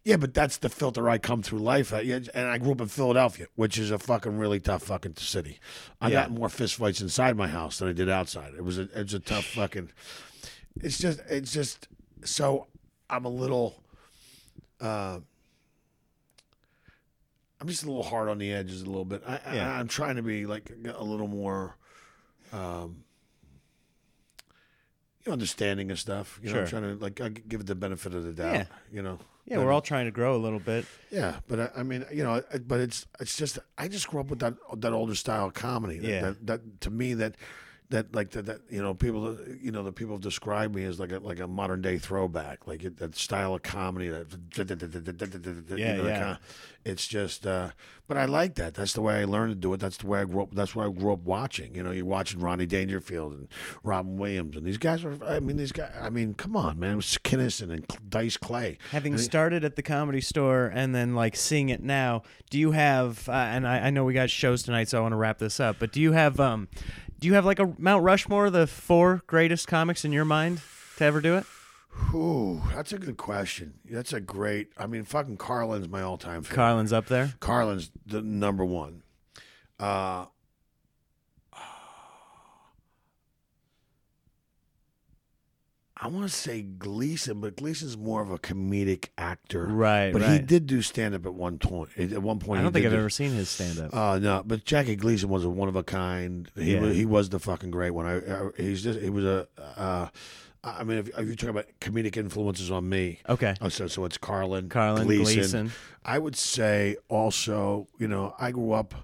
Speaker 3: Yeah, but that's the filter I come through life uh, at. And I grew up in Philadelphia, which is a fucking really tough fucking city. I
Speaker 1: Yeah.
Speaker 3: got more fistfights inside my house than I did outside. It was a it's a tough fucking. It's just it's just so I'm a little. Uh, I'm just a little hard on the edges a little bit. I,
Speaker 1: Yeah.
Speaker 3: I, I'm trying to be like a little more, um, you know, understanding of stuff. You know, I'm trying to like I give it the benefit of the doubt.
Speaker 1: Yeah.
Speaker 3: You know.
Speaker 1: Yeah, we're all trying to grow a little bit.
Speaker 3: Yeah, but I, I mean, you know, I- but it's it's just I just grew up with that that older style comedy. That,
Speaker 1: Yeah.
Speaker 3: That, that to me that that like that, that you know people you know the people have described me as like a like a modern day throwback like it, that style of comedy that you
Speaker 1: Yeah,
Speaker 3: know,
Speaker 1: yeah.
Speaker 3: kinda- it's just uh but I like that that's the way I learned to do it that's the way I grew up that's what I grew up watching you know you're watching Ronnie Dangerfield and Robin Williams and these guys are I mean these guys I mean come on man it was Kinison and Dice Clay
Speaker 1: Having
Speaker 3: And-
Speaker 1: started at the comedy store and then like seeing it now, do you have? Uh, and I, I know we got shows tonight, so I want to wrap this up. But do you have? Um, do you have like a Mount Rushmore, the four greatest comics in your mind to ever do it?
Speaker 3: Ooh, that's a good question. That's a great. I mean, fucking Carlin's my all-time favorite.
Speaker 1: Carlin's up there.
Speaker 3: Carlin's the number one. Uh, I want to say Gleason, but Gleason's more of a comedic actor,
Speaker 1: Right,
Speaker 3: But he did do stand-up at one point. At one point,
Speaker 1: I don't think I've
Speaker 3: do-
Speaker 1: ever seen his stand up.
Speaker 3: Uh, no, but Jackie Gleason was a one of a kind. He
Speaker 1: Yeah.
Speaker 3: was, he was the fucking great one. I, I he's just he was a. Uh, I mean, if, if you're talking about comedic influences on me,
Speaker 1: okay.
Speaker 3: Oh, so so it's Carlin,
Speaker 1: Carlin, Gleason.
Speaker 3: I would say also, you know, I grew up.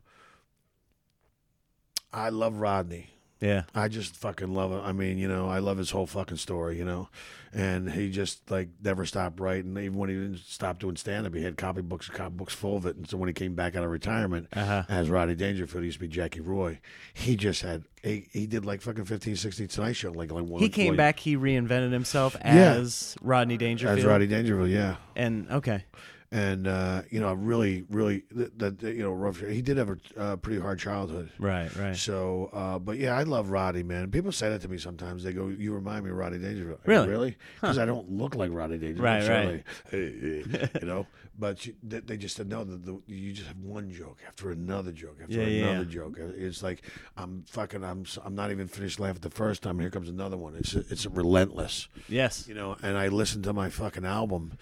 Speaker 3: I love Rodney.
Speaker 1: Yeah.
Speaker 3: I just fucking love him. I mean, you know, I love his whole fucking story, you know, and he just like never stopped writing. Even when he didn't stop doing stand up, he had copy books, copy books full of it. And so when he came back out of retirement
Speaker 1: Uh-huh.
Speaker 3: as Rodney Dangerfield, he used to be Jackie Roy. He just had he, he did like fucking 15, 16 Tonight Show, like like one.
Speaker 1: He came back. He reinvented himself
Speaker 3: Yeah.
Speaker 1: as Rodney Dangerfield.
Speaker 3: as Rodney Dangerfield, yeah.
Speaker 1: And okay.
Speaker 3: And uh, you know, really, really, that that, you know, rough. He did have a uh, pretty hard childhood.
Speaker 1: Right. Right.
Speaker 3: So, uh, but yeah, I love Roddy, man. People say that to me sometimes. They go, "You remind me of Roddy Dangerfield." I go,
Speaker 1: Really?
Speaker 3: really? Because I don't look like Roddy Dangerfield.
Speaker 1: Right,
Speaker 3: certainly. you know, but you, they, they just said no. The, you just have one joke after another joke after
Speaker 1: Yeah,
Speaker 3: another
Speaker 1: yeah.
Speaker 3: joke. It's like I'm fucking. I'm. I'm not even finished laughing the first time. Here comes another one. It's it's relentless
Speaker 1: yes.
Speaker 3: you know, and I listen to my fucking album.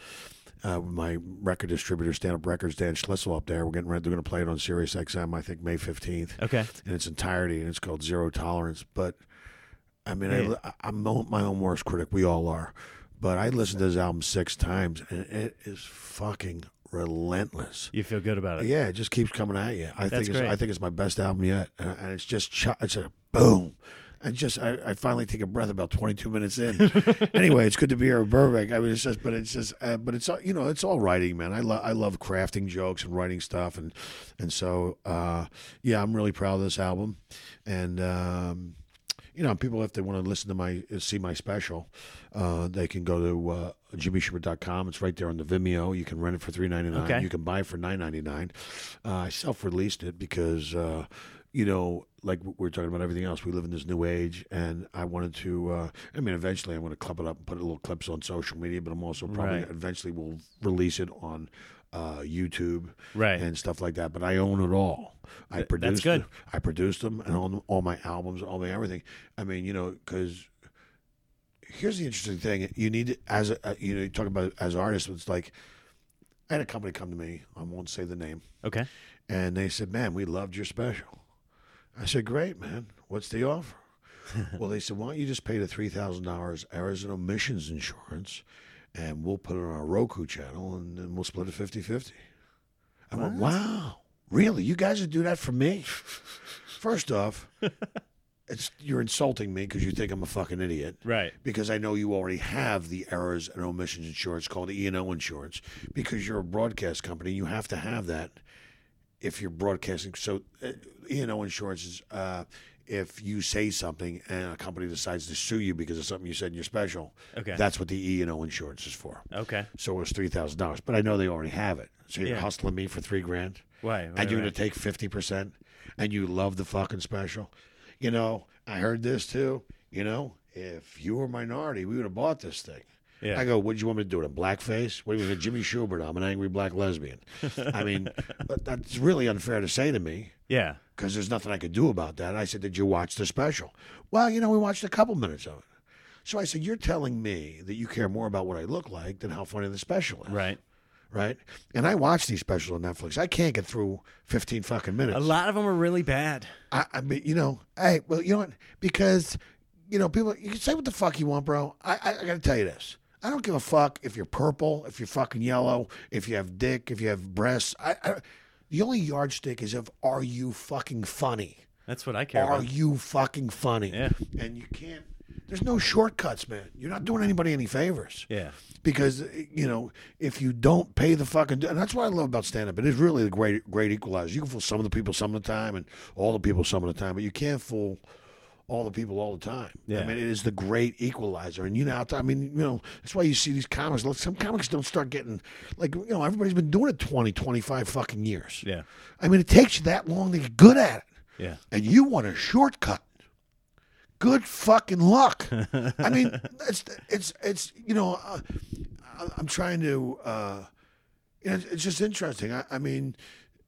Speaker 3: Uh, my record distributor, Stand Up Records, Dan Schlissel up there. We're getting ready. They're going to play it on Sirius XM, I think May 15th,
Speaker 1: Okay.
Speaker 3: in its entirety, and it's called Zero Tolerance. But I mean,
Speaker 1: Yeah.
Speaker 3: I, I'm my own worst critic. We all are. But I listened to this album six times, and it is fucking relentless.
Speaker 1: You feel good about it.
Speaker 3: Yeah, it just keeps coming at you. I
Speaker 1: That's
Speaker 3: think it's,
Speaker 1: great.
Speaker 3: I think it's my best album yet, and it's just ch- it's a boom. I just I, I finally take a breath about 22 minutes in. anyway, it's good to be here in Burbank. I mean, it's just, but it's just, uh, but it's you know, it's all writing, man. I love I love crafting jokes and writing stuff, and and so uh, yeah, I'm really proud of this album, and. Um, you know, people if they want to listen to my see my special, uh, they can go to uh, jimmyshubert.com. It's right there on the Vimeo. You can rent it for three ninety nine.
Speaker 1: Okay.
Speaker 3: You can buy it for nine ninety nine. Uh, I self released it because uh, you know, like we we're talking about everything else, we live in this new age, and I wanted to. Uh, I mean, eventually, I'm going to clip it up and put little clips on social media, but I'm also probably
Speaker 1: Right.
Speaker 3: eventually will release it on uh, YouTube
Speaker 1: Right.
Speaker 3: and stuff like that. But I own it all. I
Speaker 1: Th-
Speaker 3: produced.
Speaker 1: that's good.
Speaker 3: it. I produced them and all, all my albums, all my everything. I mean, you know, because here's the interesting thing: you need as a, uh, you know, you talk about as artists. It's like I had a company come to me. I won't say the name,
Speaker 1: Okay.
Speaker 3: and they said, "Man, we loved your special." I said, "Great, man. What's the offer?" well, they said, "Why don't you just pay the three thousand dollars errors and omissions insurance, and we'll put it on our Roku channel, and then we'll split it 50-50. I went, "Wow, really? You guys would do that for me?" First off, it's you're insulting me because you think I'm a fucking idiot
Speaker 1: Right.
Speaker 3: because I know you already have the errors and omissions insurance called E and O insurance because you're a broadcast company. You have to have that if you're broadcasting. So uh, E and O insurance is uh, if you say something and a company decides to sue you because of something you said in your special.
Speaker 1: Okay.
Speaker 3: That's what the E and O insurance is for.
Speaker 1: Okay.
Speaker 3: So it was three thousand dollars, but I know they already have it. So you're
Speaker 1: Yeah.
Speaker 3: hustling me for three grand
Speaker 1: Why?
Speaker 3: and
Speaker 1: Right,
Speaker 3: you're
Speaker 1: right.
Speaker 3: to take 50% and you love the fucking special. You know, I heard this too. You know, if you were a minority, we would have bought this thing.
Speaker 1: Yeah.
Speaker 3: I go, what do you want me to do in blackface? What do you mean, Jimmy Shubert? I'm an angry black lesbian. I mean, that's really unfair to say to me
Speaker 1: Yeah.
Speaker 3: because there's nothing I could do about that. I said, Did you watch the special? Well, you know, we watched a couple minutes of it. So I said, You're telling me that you care more about what I look like than how funny the special is.
Speaker 1: Right.
Speaker 3: Right? And I watch these specials on Netflix. I can't get through 15 fucking minutes.
Speaker 1: A lot of them are really bad.
Speaker 3: I, I mean, you know, hey, well, you know what? Because, you know, people, you can say what the fuck you want, bro. I, I, I got to tell you this. I don't give a fuck if you're purple, if you're fucking yellow, if you have dick, if you have breasts. I, I, the only yardstick is of are you fucking funny?
Speaker 1: That's what I care
Speaker 3: Are
Speaker 1: about.
Speaker 3: Are you fucking funny?
Speaker 1: Yeah.
Speaker 3: And you can't. There's no shortcuts, man. You're not doing anybody any favors
Speaker 1: Yeah.
Speaker 3: because you know if you don't pay the fucking and that's what I love about stand up. It is really the great great equalizer. You can fool some of the people some of the time and all the people some of the time, but you can't fool all the people all the time. I mean, it is the great equalizer. And you know, I mean, you know, that's why you see these comics. Look, Some comics don't start getting like you know everybody's been doing it 20, 25 fucking years.
Speaker 1: Yeah.
Speaker 3: I mean, it takes you that long to get good at it
Speaker 1: Yeah.
Speaker 3: and you want a shortcut. Good fucking luck. I mean, it's it's it's you know, uh, I- I'm trying to. Uh, you know, it's- it's just interesting. I, I mean,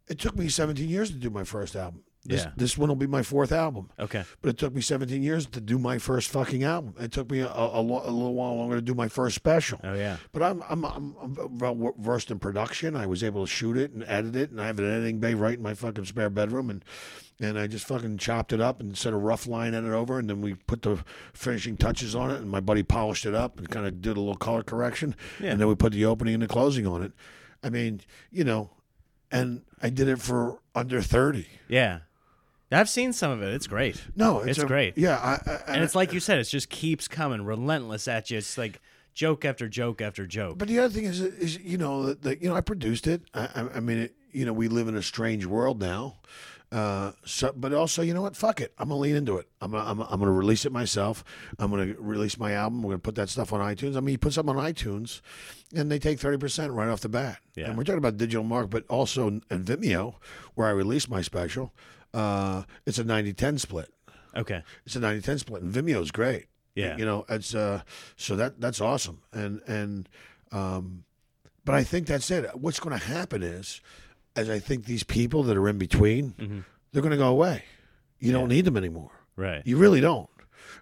Speaker 3: it took me 17 years to do my first album. This,
Speaker 1: Yeah.
Speaker 3: this one will be my fourth album.
Speaker 1: Okay.
Speaker 3: But it took me 17 years to do my first fucking album. It took me a, a, lo- a little while longer to do my first special.
Speaker 1: Oh yeah.
Speaker 3: But I'm, I'm, I'm, I'm well versed in production. I was able to shoot it and edit it, and I have an editing bay right in my fucking spare bedroom, and and I just fucking chopped it up and set a rough line edit over, and then we put the finishing touches on it, and my buddy polished it up and kind of did a little color correction,
Speaker 1: Yeah.
Speaker 3: and then we put the opening and the closing on it. I mean, you know, and I did it for under thirty.
Speaker 1: Yeah. I've seen some of it. It's great.
Speaker 3: No, it's,
Speaker 1: It's
Speaker 3: a-
Speaker 1: great.
Speaker 3: Yeah, I, I,
Speaker 1: And it's like you said, it just keeps coming, relentless at you. It's like joke after joke after joke.
Speaker 3: But the other thing is, is you know, that that, you know, I produced it. I, I, mean, it, you know, we live in a strange world now. Uh, so, but also, you know what? Fuck it. I'm gonna lean into it. I'm gonna, I'm, I'm gonna release it myself. I'm gonna release my album. We're gonna put that stuff on iTunes. I mean, you put something on iTunes, and they take thirty percent right off the bat.
Speaker 1: Yeah.
Speaker 3: And we're talking about digital mark, but also in Vimeo, where I released my special. Uh, it's a 90-10 split.
Speaker 1: Okay.
Speaker 3: It's a 90-10 split, and Vimeo's great.
Speaker 1: Yeah.
Speaker 3: You know, it's uh so that that's awesome. And and um but I think that's it. What's going to happen is as I think these people that are in between, they're going to go away. You don't need them anymore.
Speaker 1: Right.
Speaker 3: You really don't.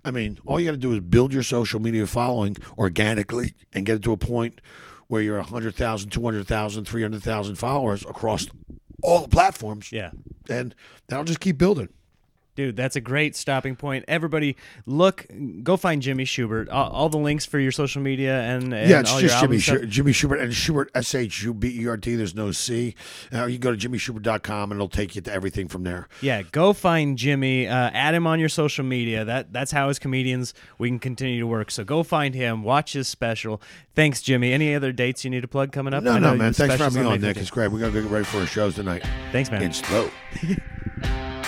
Speaker 3: I mean, all you got to do is build your social media following organically and get it to a point where you're 100,000, 200,000, 300,000 followers across all the platforms
Speaker 1: Yeah.
Speaker 3: and that'll just keep building.
Speaker 1: Dude, that's a great stopping point. Everybody, look, go find Jimmy Shubert. All, all the links for your social media and, and
Speaker 3: yeah, it's
Speaker 1: all
Speaker 3: just
Speaker 1: your
Speaker 3: Jimmy Jimmy Shubert and Shubert S H U B E R T. There's no C. Uh, you go to jimmyshubert.com and it'll take you to everything from there.
Speaker 1: Yeah, go find Jimmy. Uh, add him on your social media. That that's how as comedians we can continue to work. So go find him. Watch his special. Thanks, Jimmy. Any other dates you need to plug coming up?
Speaker 3: No,
Speaker 1: I
Speaker 3: no,
Speaker 1: know
Speaker 3: man. Thanks for having me on, Nick. It's great. We're gonna get ready for our shows tonight.
Speaker 1: Thanks, man.
Speaker 3: It's slow.